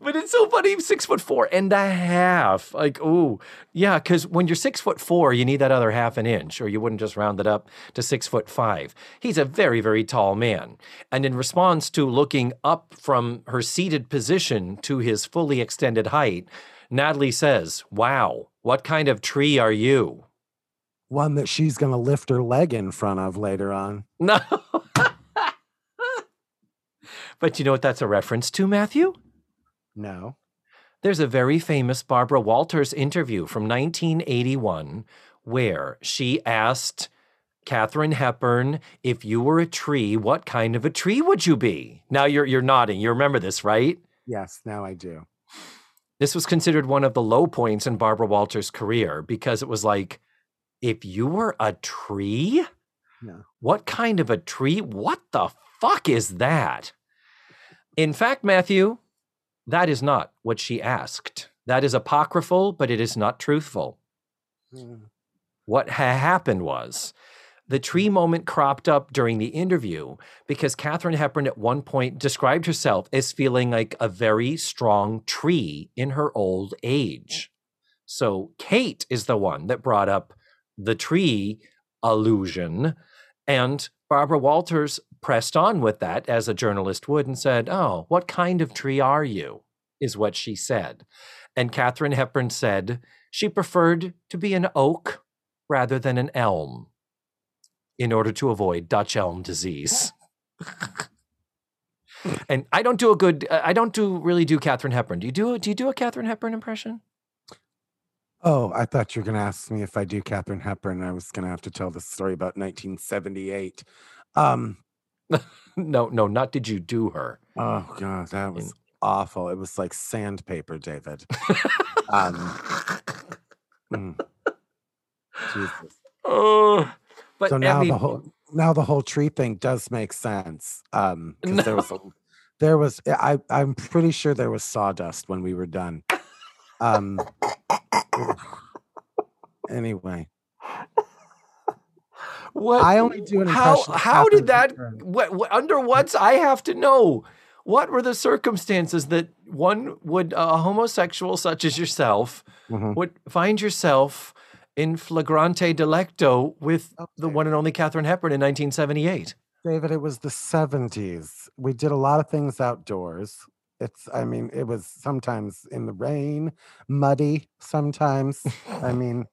S1: But it's so funny. Six foot four and a half. Like, oh, yeah, because when you're six foot four, you need that other half an inch, or you wouldn't just round it up to six foot five. He's a very, very tall man. And in response to looking up from her seated position to his fully extended height, Natalie says, Wow, what kind of tree are you?
S2: One that she's gonna lift her leg in front of later on.
S1: No. but you know what that's a reference to, Matthew?
S2: No.
S1: There's a very famous Barbara Walters interview from 1981 where she asked Katharine Hepburn, if you were a tree, what kind of a tree would you be? Now you're, you're nodding. You remember this, right?
S2: Yes, now I do.
S1: This was considered one of the low points in Barbara Walters' career because it was like, if you were a tree?
S2: No.
S1: What kind of a tree? What the fuck is that? In fact, Matthew, that is not what she asked. That is apocryphal, but it is not truthful.
S2: Mm.
S1: What ha- happened was the tree moment cropped up during the interview because Katharine Hepburn at one point described herself as feeling like a very strong tree in her old age. So Kate is the one that brought up the tree allusion. And Barbara Walters pressed on with that as a journalist would and said, Oh, what kind of tree are you? Is what she said. And Katharine Hepburn said she preferred to be an oak rather than an elm in order to avoid Dutch elm disease. and I don't do a good, I don't do really do Katharine Hepburn. Do you do, do you do a Katherine Hepburn impression?
S2: Oh, I thought you were going to ask me if I do Katharine Hepburn. I was going to have to tell the story about 1978. Um,
S1: no, no, not did you do her?
S2: Oh god, that was awful. It was like sandpaper, David. um, mm, Jesus.
S1: Oh, but
S2: so now
S1: I mean,
S2: the whole now the whole tree thing does make sense. Um, because there was a, there was I I'm pretty sure there was sawdust when we were done. Um. anyway,
S1: what
S2: I only do an
S1: how
S2: impression of
S1: how did that what, what under what's I have to know what were the circumstances that one would a homosexual such as yourself
S2: Mhm.
S1: would find yourself in flagrante delicto with the one and only Katharine Hepburn in 1978.
S2: David, it was the 70s. We did a lot of things outdoors. It's, I mean, it was sometimes in the rain, muddy sometimes. I mean,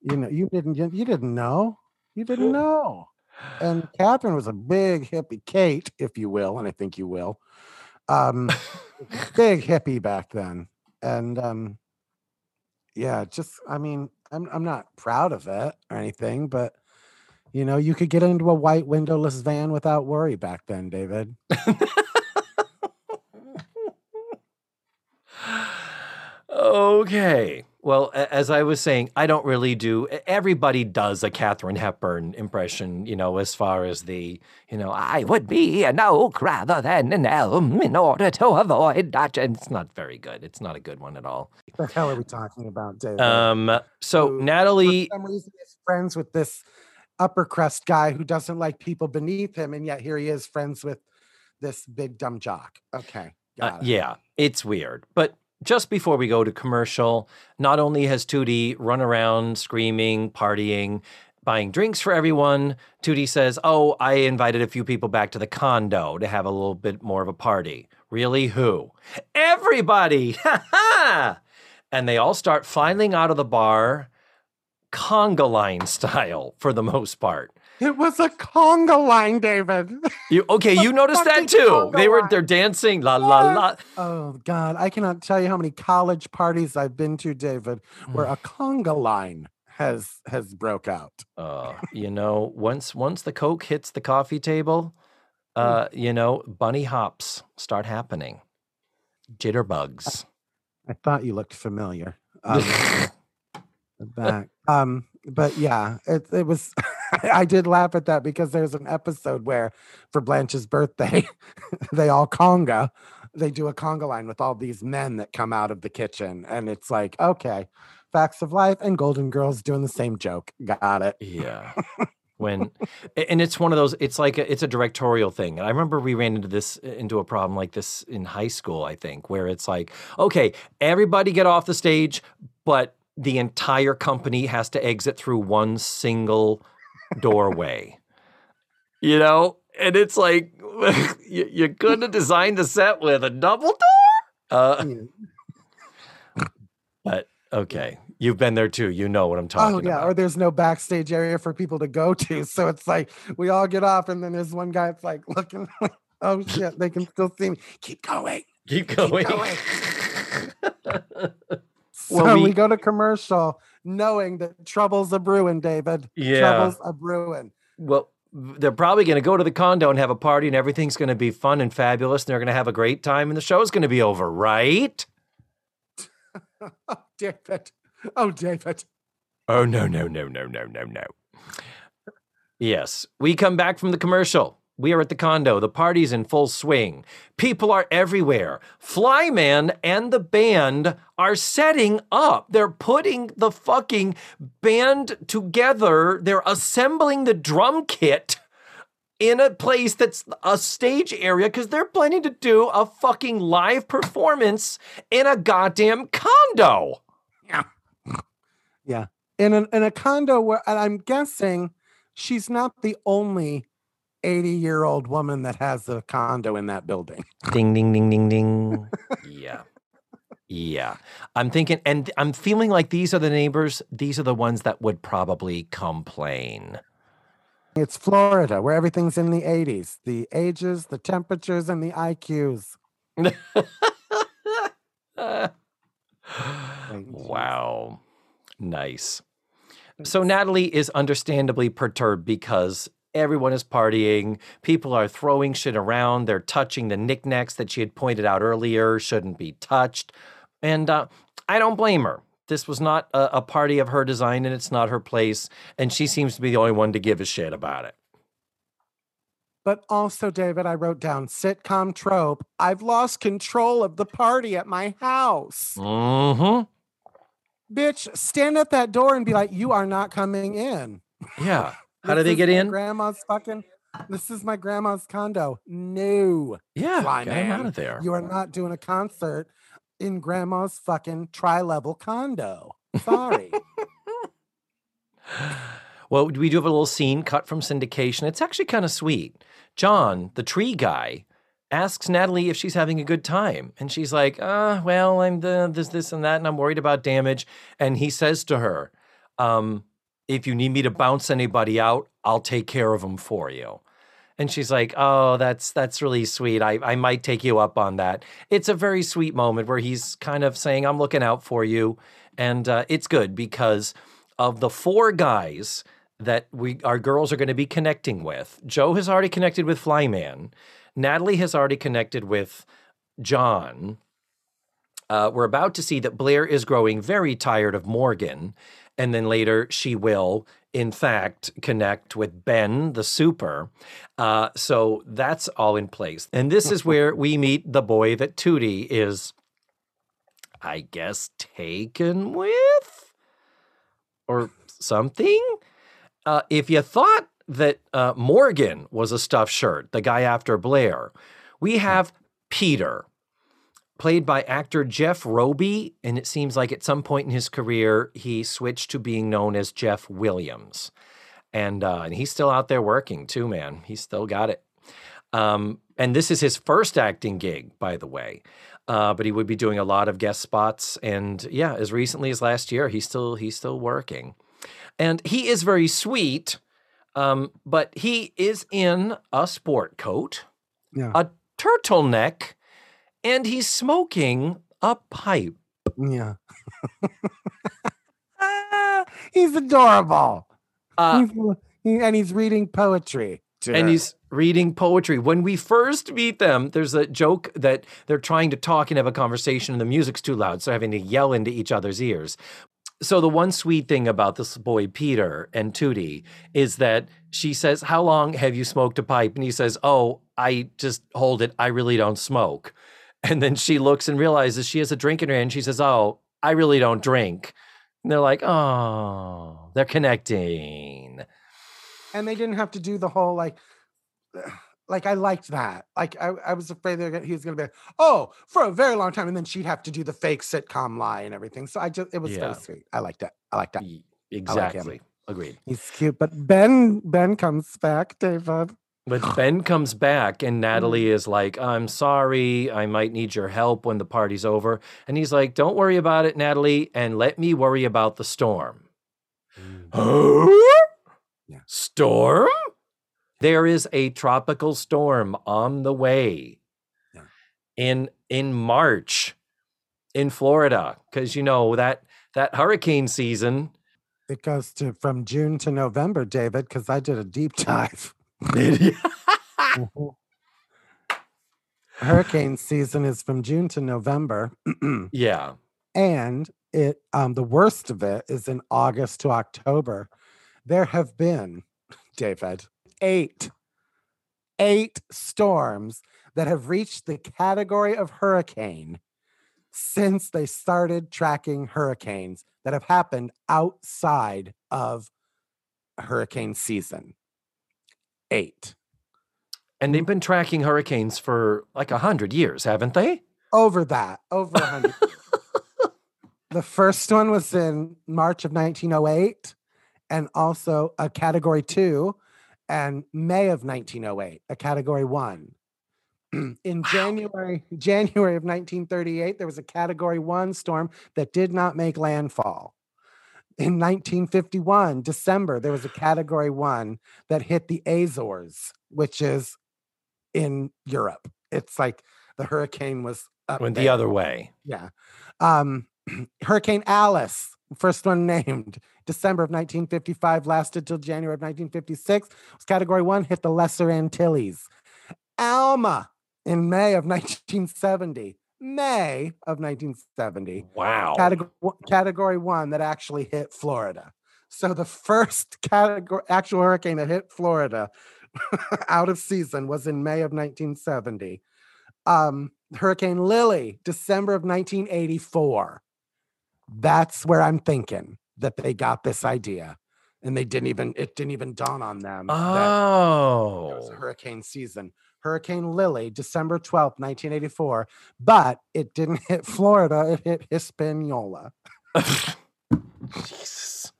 S2: you know, you didn't, you, didn't know. You didn't know. And Katharine was a big hippie, Kate, if you will, and I think you will. Um, big hippie back then. And um, yeah, just, I mean, I'm, I'm not proud of it or anything, but you know, you could get into a white windowless van without worry back then, David.
S1: Okay. Well, as I was saying, I don't really do. Everybody does a Katharine Hepburn impression, you know, as far as the, you know, I would be an oak rather than an elm in order to avoid that. And it's not very good. It's not a good one at all.
S2: What the hell are we talking about, David?
S1: Um. So
S2: Who-
S1: Natalie,
S2: For some reason, he's friends with this upper crust guy who doesn't like people beneath him, and yet here he is friends with this big dumb jock. Okay,
S1: Uh, yeah, it's weird. But just before we go to commercial, not only has Tootie run around screaming, partying, buying drinks for everyone, Tootie says, Oh, I invited a few people back to the condo to have a little bit more of a party. Really? Who? Everybody! Ha ha! And they all start filing out of the bar, conga line style for the most part.
S2: It was a conga line, David.
S1: You okay? You noticed that too. They were they're dancing la la la.
S2: oh God, I cannot tell you how many college parties I've been to, David, where a conga line has has broke out.
S1: Uh, you know, once once the coke hits the coffee table, uh, you know, bunny hops start happening. Jitterbugs.
S2: I thought you looked familiar. Um, the back. Um, but yeah, it it was. I did laugh at that because there's an episode where, for Blanche's birthday, they all conga. They do a conga line with all these men that come out of the kitchen, and it's like, okay, facts of life, and Golden Girls doing the same joke. Got it.
S1: Yeah. When and it's one of those it's like a, it's a directorial thing. And I remember we ran into this into a problem like this in high school, I think, where it's like, okay, everybody get off the stage, but the entire company has to exit through one single doorway. you know? And it's like you, you couldn't have designed the set with a double door. Uh, but okay, you've been there too. You know what I'm talking about.
S2: Oh yeah,
S1: about.
S2: or there's no backstage area for people to go to, so it's like we all get off, and then there's one guy that's like looking, like, oh shit, they can still see me. Keep going.
S1: Keep
S2: Keep
S1: going.
S2: So
S1: Well,
S2: we,
S1: we-
S2: go to commercial knowing that trouble's a brewing, David.
S1: Yeah.
S2: Trouble's a brewing.
S1: Well, they're probably going to go to the condo and have a party, and everything's going to be fun and fabulous, and they're going to have a great time, and the show's going to be over, right?
S2: Oh, David. Oh, David.
S1: Oh, no, no, no, no, no, no, no. Yes, we come back from the commercial. We are at the condo. The party's in full swing. People are everywhere. Flyman and the band are setting up. They're putting the fucking band together. They're assembling the drum kit in a place that's a stage area because they're planning to do a fucking live performance in a goddamn condo.
S2: Yeah. Yeah. In a, in a condo where, and I'm guessing she's not the only 80 year old woman that has a condo in that building.
S1: Ding, ding, ding, ding, ding. yeah. Yeah. I'm thinking, and I'm feeling like these are the neighbors, these are the ones that would probably complain.
S2: It's Florida where everything's in the 80s the ages, the temperatures, and the IQs. Thank you.
S1: wow. Nice. So Natalie is understandably perturbed because everyone is partying. People are throwing shit around. They're touching the knickknacks that she had pointed out earlier shouldn't be touched. And uh, I don't blame her. This was not a, a party of her design and it's not her place. And she seems to be the only one to give a shit about it.
S2: But also, David, I wrote down sitcom trope. I've lost control of the party at my house.
S1: Mm-hmm.
S2: Bitch, stand at that door and be like, you are not coming in.
S1: Yeah. How do they get in?
S2: Grandma's fucking. This is my grandma's condo. No,
S1: Yeah.
S2: Fly
S1: Get
S2: man.
S1: out of there.
S2: you are not doing a concert in grandma's fucking tri-level condo. Sorry.
S1: Well, we do have a little scene cut from syndication. It's actually kind of sweet. John, the tree guy, asks Natalie if she's having a good time. And she's like, uh, well, I'm the this, this, and that, and I'm worried about damage. And he says to her, um, if you need me to bounce anybody out, I'll take care of them for you. And she's like, "Oh, that's that's really sweet. I I might take you up on that." It's a very sweet moment where he's kind of saying, "I'm looking out for you," and uh, it's good because of the four guys that we our girls are going to be connecting with. Jo has already connected with Flyman. Natalie has already connected with John. Uh, we're about to see that Blair is growing very tired of Morgan, and then later she will, in fact, connect with Ben, the super. Uh, so that's all in place. And this is where we meet the boy that Tootie is, I guess, taken with or something. Uh, if you thought that uh, Morgan was a stuffed shirt, the guy after Blair, we have Peter, played by actor Jeff Roby. And it seems like at some point in his career, he switched to being known as Jeff Williams. And, uh, and he's still out there working too, man. He's still got it. Um, and this is his first acting gig, by the way. Uh, but he would be doing a lot of guest spots, and yeah, as recently as last year, he's still he's still working, and he is very sweet. Um, but he is in a sport coat,
S2: Yeah.
S1: a turtleneck, and he's smoking a pipe.
S2: Yeah. Ah, he's adorable.
S1: Uh,
S2: He's- and he's reading poetry.
S1: and
S2: her.
S1: he's reading poetry. When we first meet them, there's a joke that they're trying to talk and have a conversation, and the music's too loud, so having to yell into each other's ears. So the one sweet thing about this boy Peter and Tootie is that she says, "How long have you smoked a pipe?" And he says, "Oh, I just hold it. I really don't smoke." And then she looks and realizes she has a drink in her hand. She says, "Oh, I really don't drink." And they're like, "Oh, they're connecting."
S2: and they didn't have to do the whole like like I liked that. Like I, I was afraid that he was gonna be like, oh, for a very long time, and then she'd have to do the fake sitcom lie and everything. So I just it was
S1: Yeah.
S2: very sweet. I liked it. I liked that.
S1: Y-
S2: him.
S1: Exactly. Agreed.
S2: He's cute. But Ben Ben comes back, David.
S1: But Ben comes back and Natalie is like, I'm sorry. I might need your help when the party's over. And he's like, Don't worry about it, Natalie, and let me worry about the storm. Mm-hmm.
S2: Yeah.
S1: Storm? There is a tropical storm on the way
S2: Yeah.
S1: in in March in Florida. Cause you know that that hurricane season.
S2: It goes to from June to November, David, because I did a deep dive. Mhm. Hurricane season is from June to November.
S1: yeah.
S2: and it um the worst of it is in August to October. There have been, David, eight, eight storms that have reached the category of hurricane since they started tracking hurricanes that have happened outside of hurricane season. Eight.
S1: And they've been tracking hurricanes for like a hundred years, haven't they?
S2: Over that, over a hundred. the first one was in March of 1908, and also a category two, and May of 1908, a category one. in January, January of 1938, there was a category one storm that did not make landfall. In 1951, December, there was a category one that hit the Azores, which is in Europe. It's like the hurricane was up
S1: Went the other way.
S2: Yeah. Um, Hurricane Alice First one named December of 1955, lasted till January of 1956. Was category one, hit the Lesser Antilles. Alma in May of 1970. May of 1970.
S1: Wow.
S2: Category, category one that actually hit Florida. So the first category actual hurricane that hit Florida out of season was in May of 1970. Um, Hurricane Lili, December of 1984. That's where I'm thinking that they got this idea. And they didn't even, it didn't even dawn on them that it was
S1: Oh.
S2: hurricane season. Hurricane Lili, December 12th, 1984. But it didn't hit Florida, it hit Hispaniola.
S1: Jesus.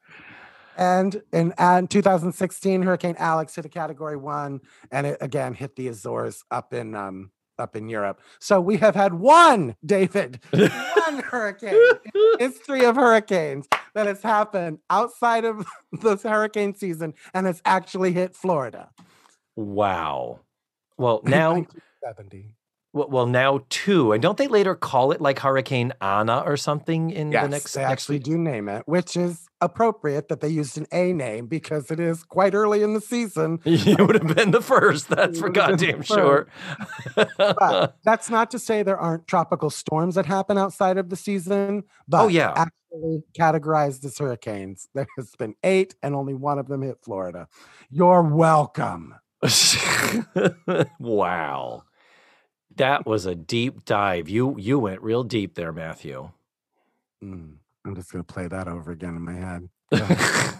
S2: And in, and 2016, Hurricane Alex hit a category one, and it again hit the Azores up in um up in Europe. So we have had one, David, one hurricane in history of hurricanes that has happened outside of this hurricane season and has actually hit Florida.
S1: Wow. Well, now
S2: 1970.
S1: well, well, now two. And don't they later call it like Hurricane Anna or something in
S2: Yes,
S1: the next
S2: they
S1: next
S2: actually
S1: week?
S2: do name it, which is appropriate that they used an A name because it is quite early in the season.
S1: You would have been the first, that's for
S2: would have been
S1: goddamn sure.
S2: But that's not to say there aren't tropical storms that happen outside of the season, oh, but
S1: Oh, yeah.
S2: actually categorized as hurricanes. There has been eight, and only one of them hit Florida. You're welcome.
S1: wow. That was a deep dive. You you went real deep there, Matthew.
S2: Mm, I'm just gonna play that over again in my head.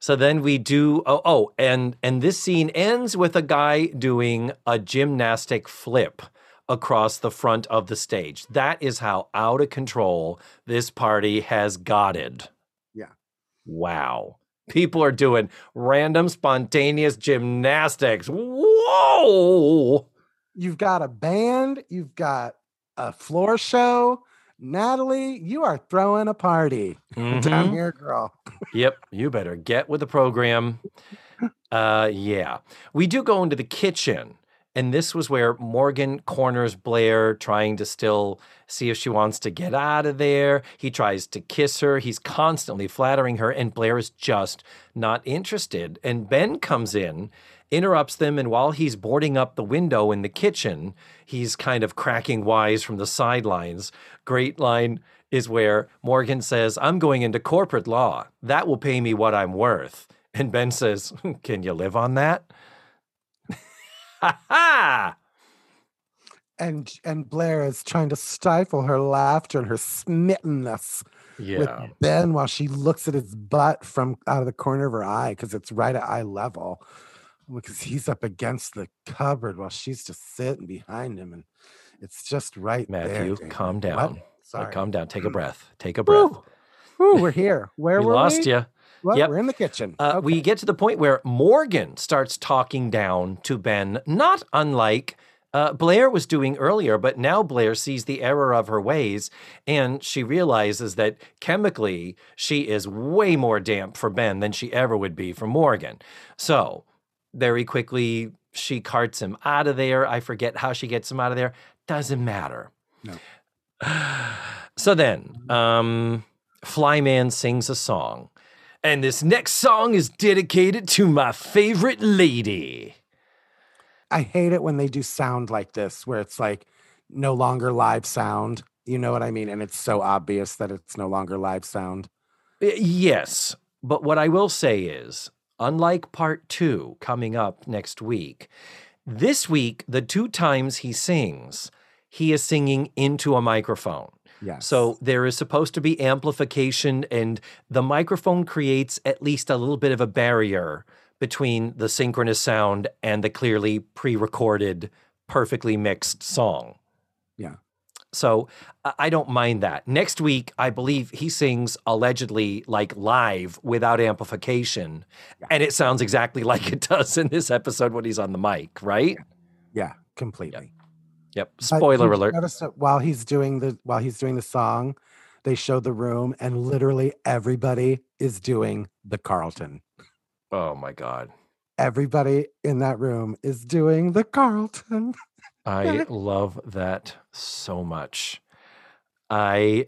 S1: so then we do oh oh and and this scene ends with a guy doing a gymnastic flip across the front of the stage. That is how out of control this party has gotten.
S2: Yeah.
S1: Wow. People are doing random spontaneous gymnastics. Whoa.
S2: You've got a band. You've got a floor show. Natalie, you are throwing a party down
S1: Mhm.
S2: here, girl.
S1: Yep, you better get with the program. Uh, yeah, we do go into the kitchen, and this was where Morgan corners Blair, trying to still see if she wants to get out of there. He tries to kiss her. He's constantly flattering her, and Blair is just not interested. And Ben comes in, interrupts them, and while he's boarding up the window in the kitchen, he's kind of cracking wise from the sidelines. Great line is where Morgan says, I'm going into corporate law. That will pay me what I'm worth. And Ben says, Can you live on that? Ha ha!
S2: And and Blair is trying to stifle her laughter and her smittenness
S1: Yeah.
S2: with Ben while she looks at his butt from out of the corner of her eye because it's right at eye level. Because he's up against the cupboard while she's just sitting behind him, and it's just right there.
S1: Matthew,
S2: David.
S1: calm down. Like,
S2: Sorry,
S1: calm down. Take a breath. Take a breath.
S2: Whew. Whew, we're here. Where
S1: we
S2: were
S1: lost
S2: we?
S1: you.
S2: Well,
S1: Yep.
S2: We're in the kitchen.
S1: Uh, We get to the point where Morgan starts talking down to Ben, not unlike uh, Blair was doing earlier, but now Blair sees the error of her ways and she realizes that chemically she is way more damp for Ben than she ever would be for Morgan. So, very quickly, she carts him out of there. I forget how she gets him out of there. Doesn't matter.
S2: No.
S1: So then, um, Flyman sings a song. And this next song is dedicated to my favorite lady.
S2: I hate it when they do sound like this, where it's like no longer live sound. You know what I mean? And it's so obvious that it's no longer live sound.
S1: Yes, but what I will say is, unlike part two coming up next week, this week, the two times he sings, he is singing into a microphone.
S2: Yes.
S1: So there is supposed to be amplification, and the microphone creates at least a little bit of a barrier between the synchronous sound and the clearly pre recorded, perfectly mixed song.
S2: Yeah.
S1: So I- I don't mind that. Next week, I believe he sings allegedly like live without amplification. And it sounds exactly like it does in this episode when he's on the mic, right?
S2: yeah, completely.
S1: Yep. Spoiler alert.
S2: that while he's doing the while he's doing the song, they show the room, and literally everybody is doing the Carlton.
S1: Oh my God.
S2: Everybody in that room is doing the Carlton.
S1: I love that so much. I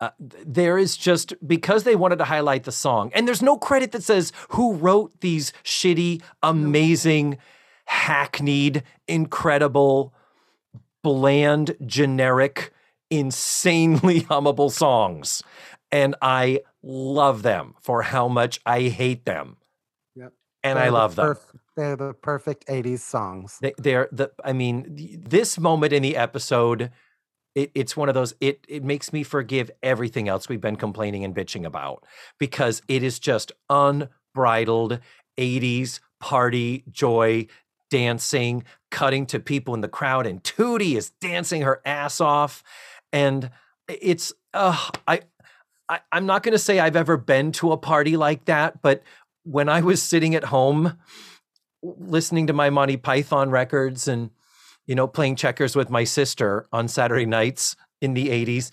S1: Uh, there is just because they wanted to highlight the song, and there's no credit that says who wrote these shitty, amazing, hackneyed, incredible, bland, generic, insanely hummable songs. And I love them for how much I hate them.
S2: Yep.
S1: And
S2: They're
S1: I
S2: the
S1: love them.
S2: they're the perfect 80s songs.
S1: They, they're the. I mean, this moment in the episode, it, it's one of those. It it makes me forgive everything else we've been complaining and bitching about because it is just unbridled '80s party joy, dancing, cutting to people in the crowd, and Tootie is dancing her ass off, and it's. Uh, I, I I'm not going to say I've ever been to a party like that, but when I was sitting at home listening to my Monty Python records and you know playing checkers with my sister on Saturday nights in the 80s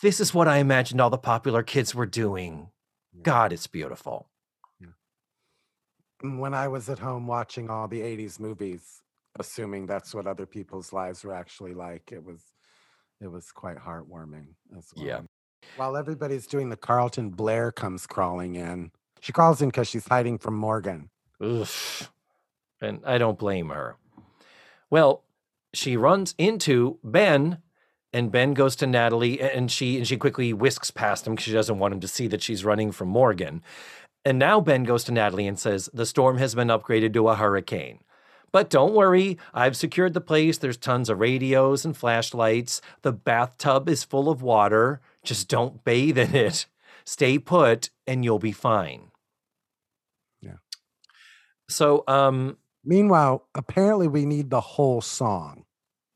S1: this is what I imagined all the popular kids were doing. God it's beautiful
S2: when I was at home watching all the 80s movies, assuming that's what other people's lives were actually like, it was it was quite heartwarming as well.
S1: Yeah.
S2: While everybody's doing the Carlton, Blair comes crawling in. She crawls in because she's hiding from Morgan.
S1: Oof. and I don't blame her well she runs into Ben and Ben goes to Natalie and she and she quickly whisks past him because she doesn't want him to see that she's running from Morgan. And now Ben goes to Natalie and says, The storm has been upgraded to a hurricane. But don't worry, I've secured the place. There's tons of radios and flashlights. The bathtub is full of water. Just don't bathe in it. Stay put and you'll be fine.
S2: Yeah.
S1: So, um,
S2: Meanwhile, apparently we need the whole song.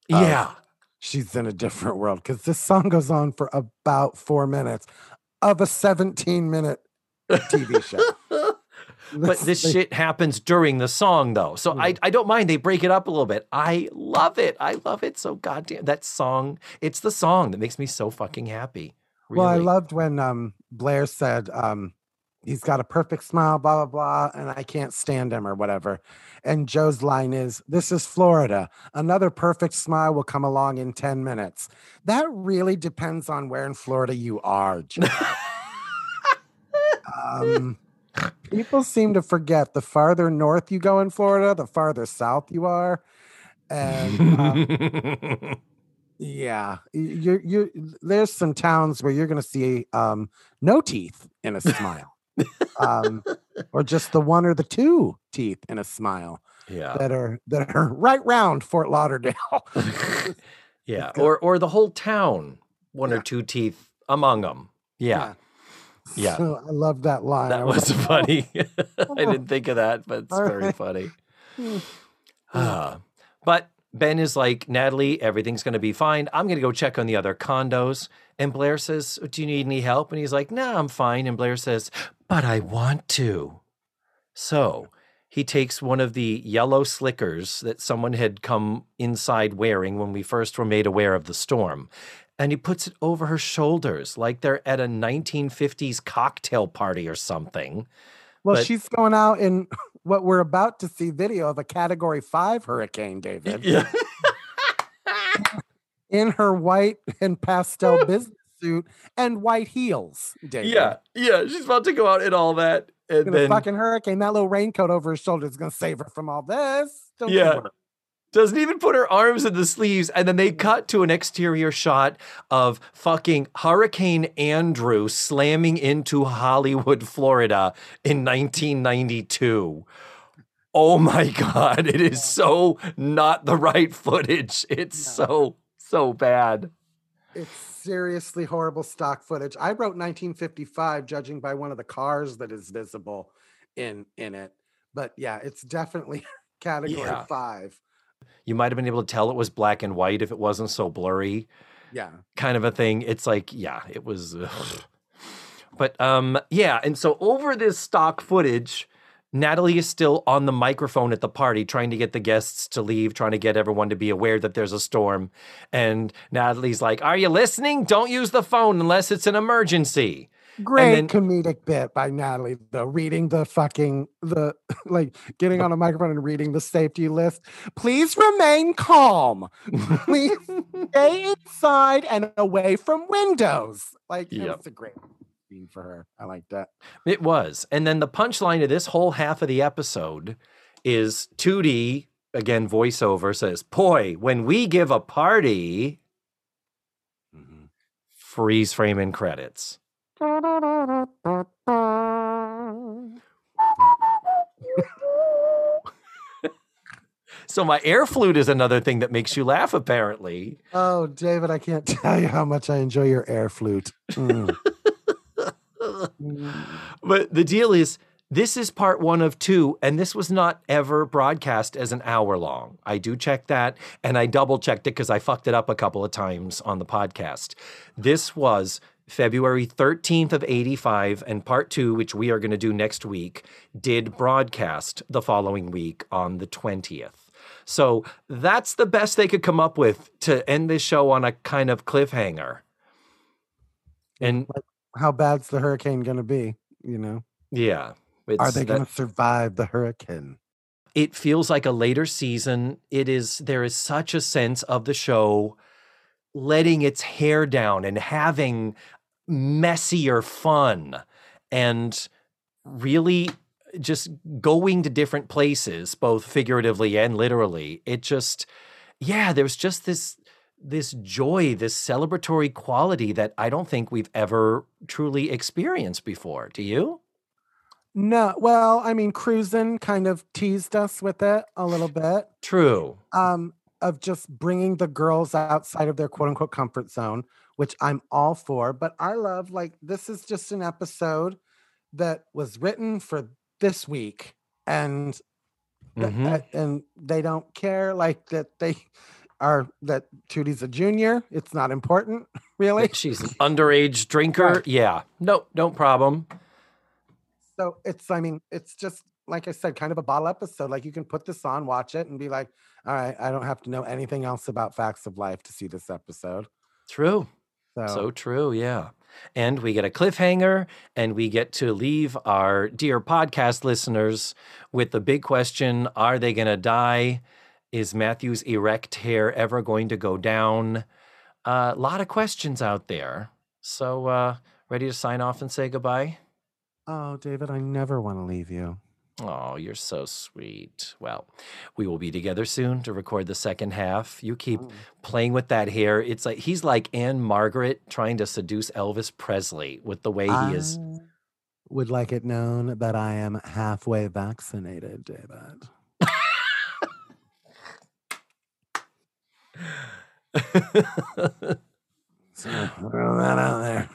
S1: yeah.
S2: She's in a different world because this song goes on for about four minutes of a 17 minute TV show.
S1: but this shit happens during the song though so I, I don't mind they break it up a little bit i love it i love it so goddamn that song it's the song that makes me so fucking happy really.
S2: Well, I loved when um, Blair said um, he's got a perfect smile, blah, blah, blah, and I can't stand him or whatever. And Jo's line is, This is Florida. Another perfect smile will come along in 10 minutes. That really depends on where in Florida you are, Jo. um, people seem to forget the farther north you go in Florida, the farther south you are. And um, yeah, you're you're there's some towns where you're gonna see um no teeth in a smile. um or just the one or the two teeth in a smile
S1: yeah
S2: that are that are right round Fort Lauderdale.
S1: yeah or or the whole town one
S2: Yeah.
S1: or two teeth among them yeah Yeah.
S2: So I love that line.
S1: that
S2: I
S1: was
S2: like,
S1: funny i didn't think of that but it's
S2: All
S1: very
S2: right.
S1: funny. Ah, but Ben is like, Natalie, everything's going to be fine. I'm going to go check on the other condos. And Blair says, Do you need any help? And he's like, No, I'm fine. And Blair says, But I want to. So he takes one of the yellow slickers that someone had come inside wearing when we first were made aware of the storm. And he puts it over her shoulders like they're at a 1950s cocktail party or something.
S2: Well,
S1: but-
S2: she's going out in what we're about to see video of a category five hurricane, David,
S1: Yeah.
S2: in her white and pastel business suit and white heels, David.
S1: Yeah. Yeah. She's about to go out in all that. And
S2: in a
S1: then
S2: fucking hurricane. That little raincoat over her shoulder is going to save her from all this. Don't
S1: Yeah. Doesn't even put her arms in the sleeves. And then they mm-hmm. cut to an exterior shot of fucking Hurricane Andrew slamming into Hollywood, Florida in 1992. Oh my God. It is so not the right footage. It's
S2: No.
S1: so, so bad.
S2: It's seriously horrible stock footage. I wrote 1955, judging by one of the cars that is visible in in it. But yeah, it's definitely category
S1: Yeah.
S2: five.
S1: You might have been able to tell it was black and white if it wasn't so blurry.
S2: Yeah.
S1: kind of a thing. It's like, yeah, it was. ugh. But um, yeah, and so over this stock footage, Natalie is still on the microphone at the party, trying to get the guests to leave, trying to get everyone to be aware that there's a storm. And Natalie's like, "Are you listening? Don't use the phone unless it's an emergency."
S2: Great
S1: then-
S2: comedic bit by Natalie, though, reading the fucking the like getting on a microphone and reading the safety list. Please remain calm. Please stay inside and away from windows. Like it
S1: Yep.
S2: was a great scene for her. I like that.
S1: It was. And then the punchline of this whole half of the episode is Tootie, again, voiceover says, Boy, when we give a party, mm-hmm. freeze frame and credits. So my air flute is another thing that makes you laugh, apparently.
S2: Oh, David, I can't tell you how much I enjoy your air flute. Mm.
S1: But the deal is, this is part one of two, and this was not ever broadcast as an hour long. I do check that, and I double checked it because I fucked it up a couple of times on the podcast. This was February 13th of 85, and part two, which we are going to do next week, did broadcast the following week on the 20th. So that's the best they could come up with to end this show on a kind of cliffhanger. And
S2: How bad's the hurricane going to be? You know,
S1: yeah,
S2: are they going to survive the hurricane?
S1: it feels like a later season. It is there is such a sense of the show letting its hair down and having messier fun and really just going to different places both figuratively and literally. It just yeah there's just this this joy this celebratory quality that i don't think we've ever truly experienced before. Do you?
S2: No, well, I mean, cruising kind of teased us with it a little bit.
S1: true.
S2: um, of just bringing the girls outside of their quote unquote comfort zone, which I'm all for. But I love, like, this is just an episode that was written for this week. And th-
S1: Mhm.
S2: uh, and they don't care like that they are that Tootie's a junior. It's not important, really.
S1: She's an underage drinker.
S2: Right.
S1: Yeah. No, no problem.
S2: So it's, I mean, it's just like I said, kind of a bottle episode. Like you can put this on, watch it, and be like, all right, I don't have to know anything else about facts of life to see this episode.
S1: True.
S2: So,
S1: So true. Yeah. And we get a cliffhanger and we get to leave our dear podcast listeners with the big question Are they going to die? Is Matthew's erect hair ever going to go down? A lot of questions out there. So, uh, ready to sign off and say goodbye?
S2: oh, David, I never want to leave you.
S1: Oh, you're so sweet. Well, we will be together soon to record the second half. You keep playing with that hair. It's like he's like Ann-Margret trying to seduce Elvis Presley with the way he is.
S2: Would like it known that I am halfway vaccinated, David. So throw that out there.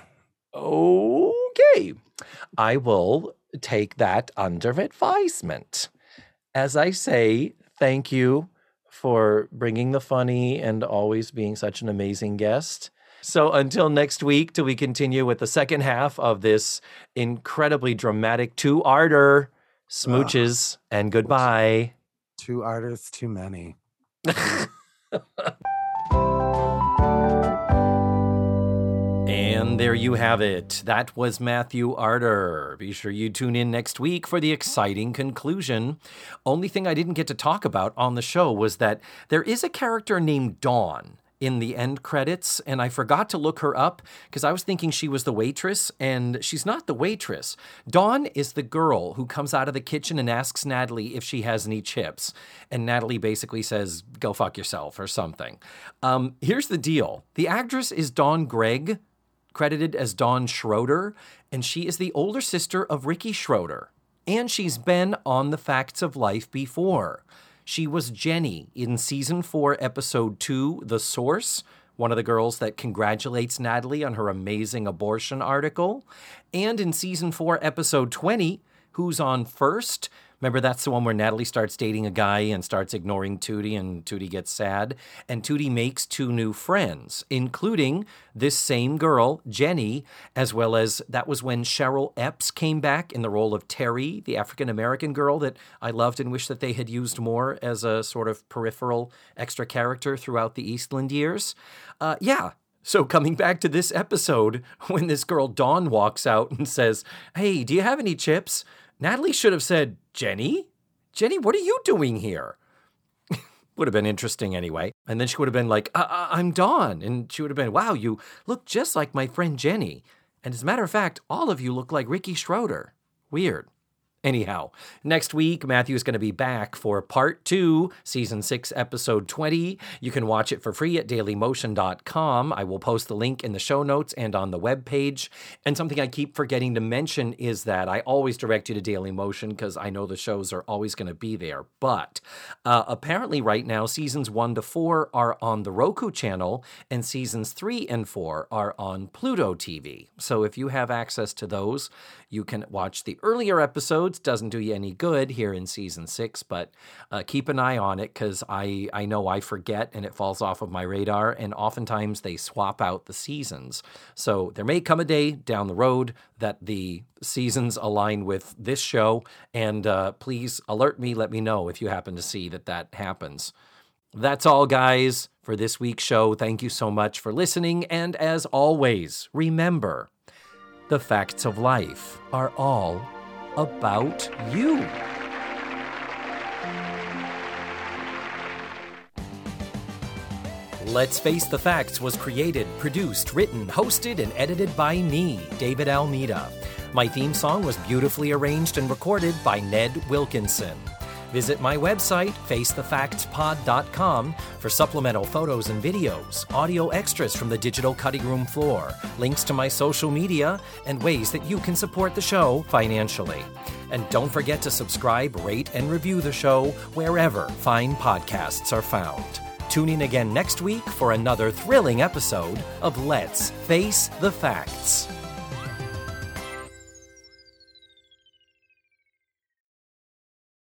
S1: okay. I will take that under advisement. As I say, thank you for bringing the funny and always being such an amazing guest. So until next week, till we continue with the second half of this incredibly dramatic two arter smooches and goodbye.
S2: Two artists, too many.
S1: And there you have it. That was Matthew Arter. Be sure you tune in next week for the exciting conclusion. Only thing I didn't get to talk about on the show was that there is a character named Dawn in the end credits, and I forgot to look her up because I was thinking she was the waitress, and she's not the waitress. Dawn is the girl who comes out of the kitchen and asks Natalie if she has any chips, and Natalie basically says, "Go fuck yourself" or something. Um, here's the deal: the actress is Dawn Gregg, credited as Dawn Schroder, and she is the older sister of Ricky Schroder. And she's been on The Facts of Life before. She was Jenny in season four, episode two, The Source, one of the girls that congratulates Natalie on her amazing abortion article. And in season four, episode 20, Who's on First? Remember, that's the one where Natalie starts dating a guy and starts ignoring Tootie, and Tootie gets sad. And Tootie makes two new friends, including this same girl, Jenny, as well as that was when Cheryl Epps came back in the role of Terry, the African American girl that I loved and wish that they had used more as a sort of peripheral extra character throughout the Eastland years. Uh, yeah, So, coming back to this episode, when this girl Dawn walks out and says, Hey, do you have any chips? Natalie should have said, Jenny? Jenny, what are you doing here? would have been interesting anyway. And then she would have been like, uh, uh, I- am Dawn. And she would have been, Wow, you look just like my friend Jenny. And as a matter of fact, all of you look like Ricky Schroder. Weird. Anyhow, next week, Matthew is going to be back for part two, season six, episode 20. You can watch it for free at dailymotion.com. I will post the link in the show notes and on the web page. And something I keep forgetting to mention is that I always direct you to Daily Motion because I know the shows are always going to be there. But uh, apparently, right now, seasons one to four are on the Roku channel, and seasons three and four are on Pluto TV. So if you have access to those, you can watch the earlier episodes. Doesn't do you any good here in season six, but uh, keep an eye on it because I, I know I forget and it falls off of my radar. And oftentimes they swap out the seasons. So there may come a day down the road that the seasons align with this show. And uh, please alert me, let me know if you happen to see that that happens. That's all, guys, for this week's show. Thank you so much for listening. And as always, remember, the facts of life are all about you. Let's Face the Facts was created, produced, written, hosted, and edited by me, David Almeida. My theme song was beautifully arranged and recorded by Ned Wilkinson. Visit my website, facethefactspod.com, for supplemental photos and videos, audio extras from the digital cutting room floor, links to my social media, and ways that you can support the show financially. And don't forget to subscribe, rate, and review the show wherever fine podcasts are found. Tune in again next week for another thrilling episode of Let's Face the Facts.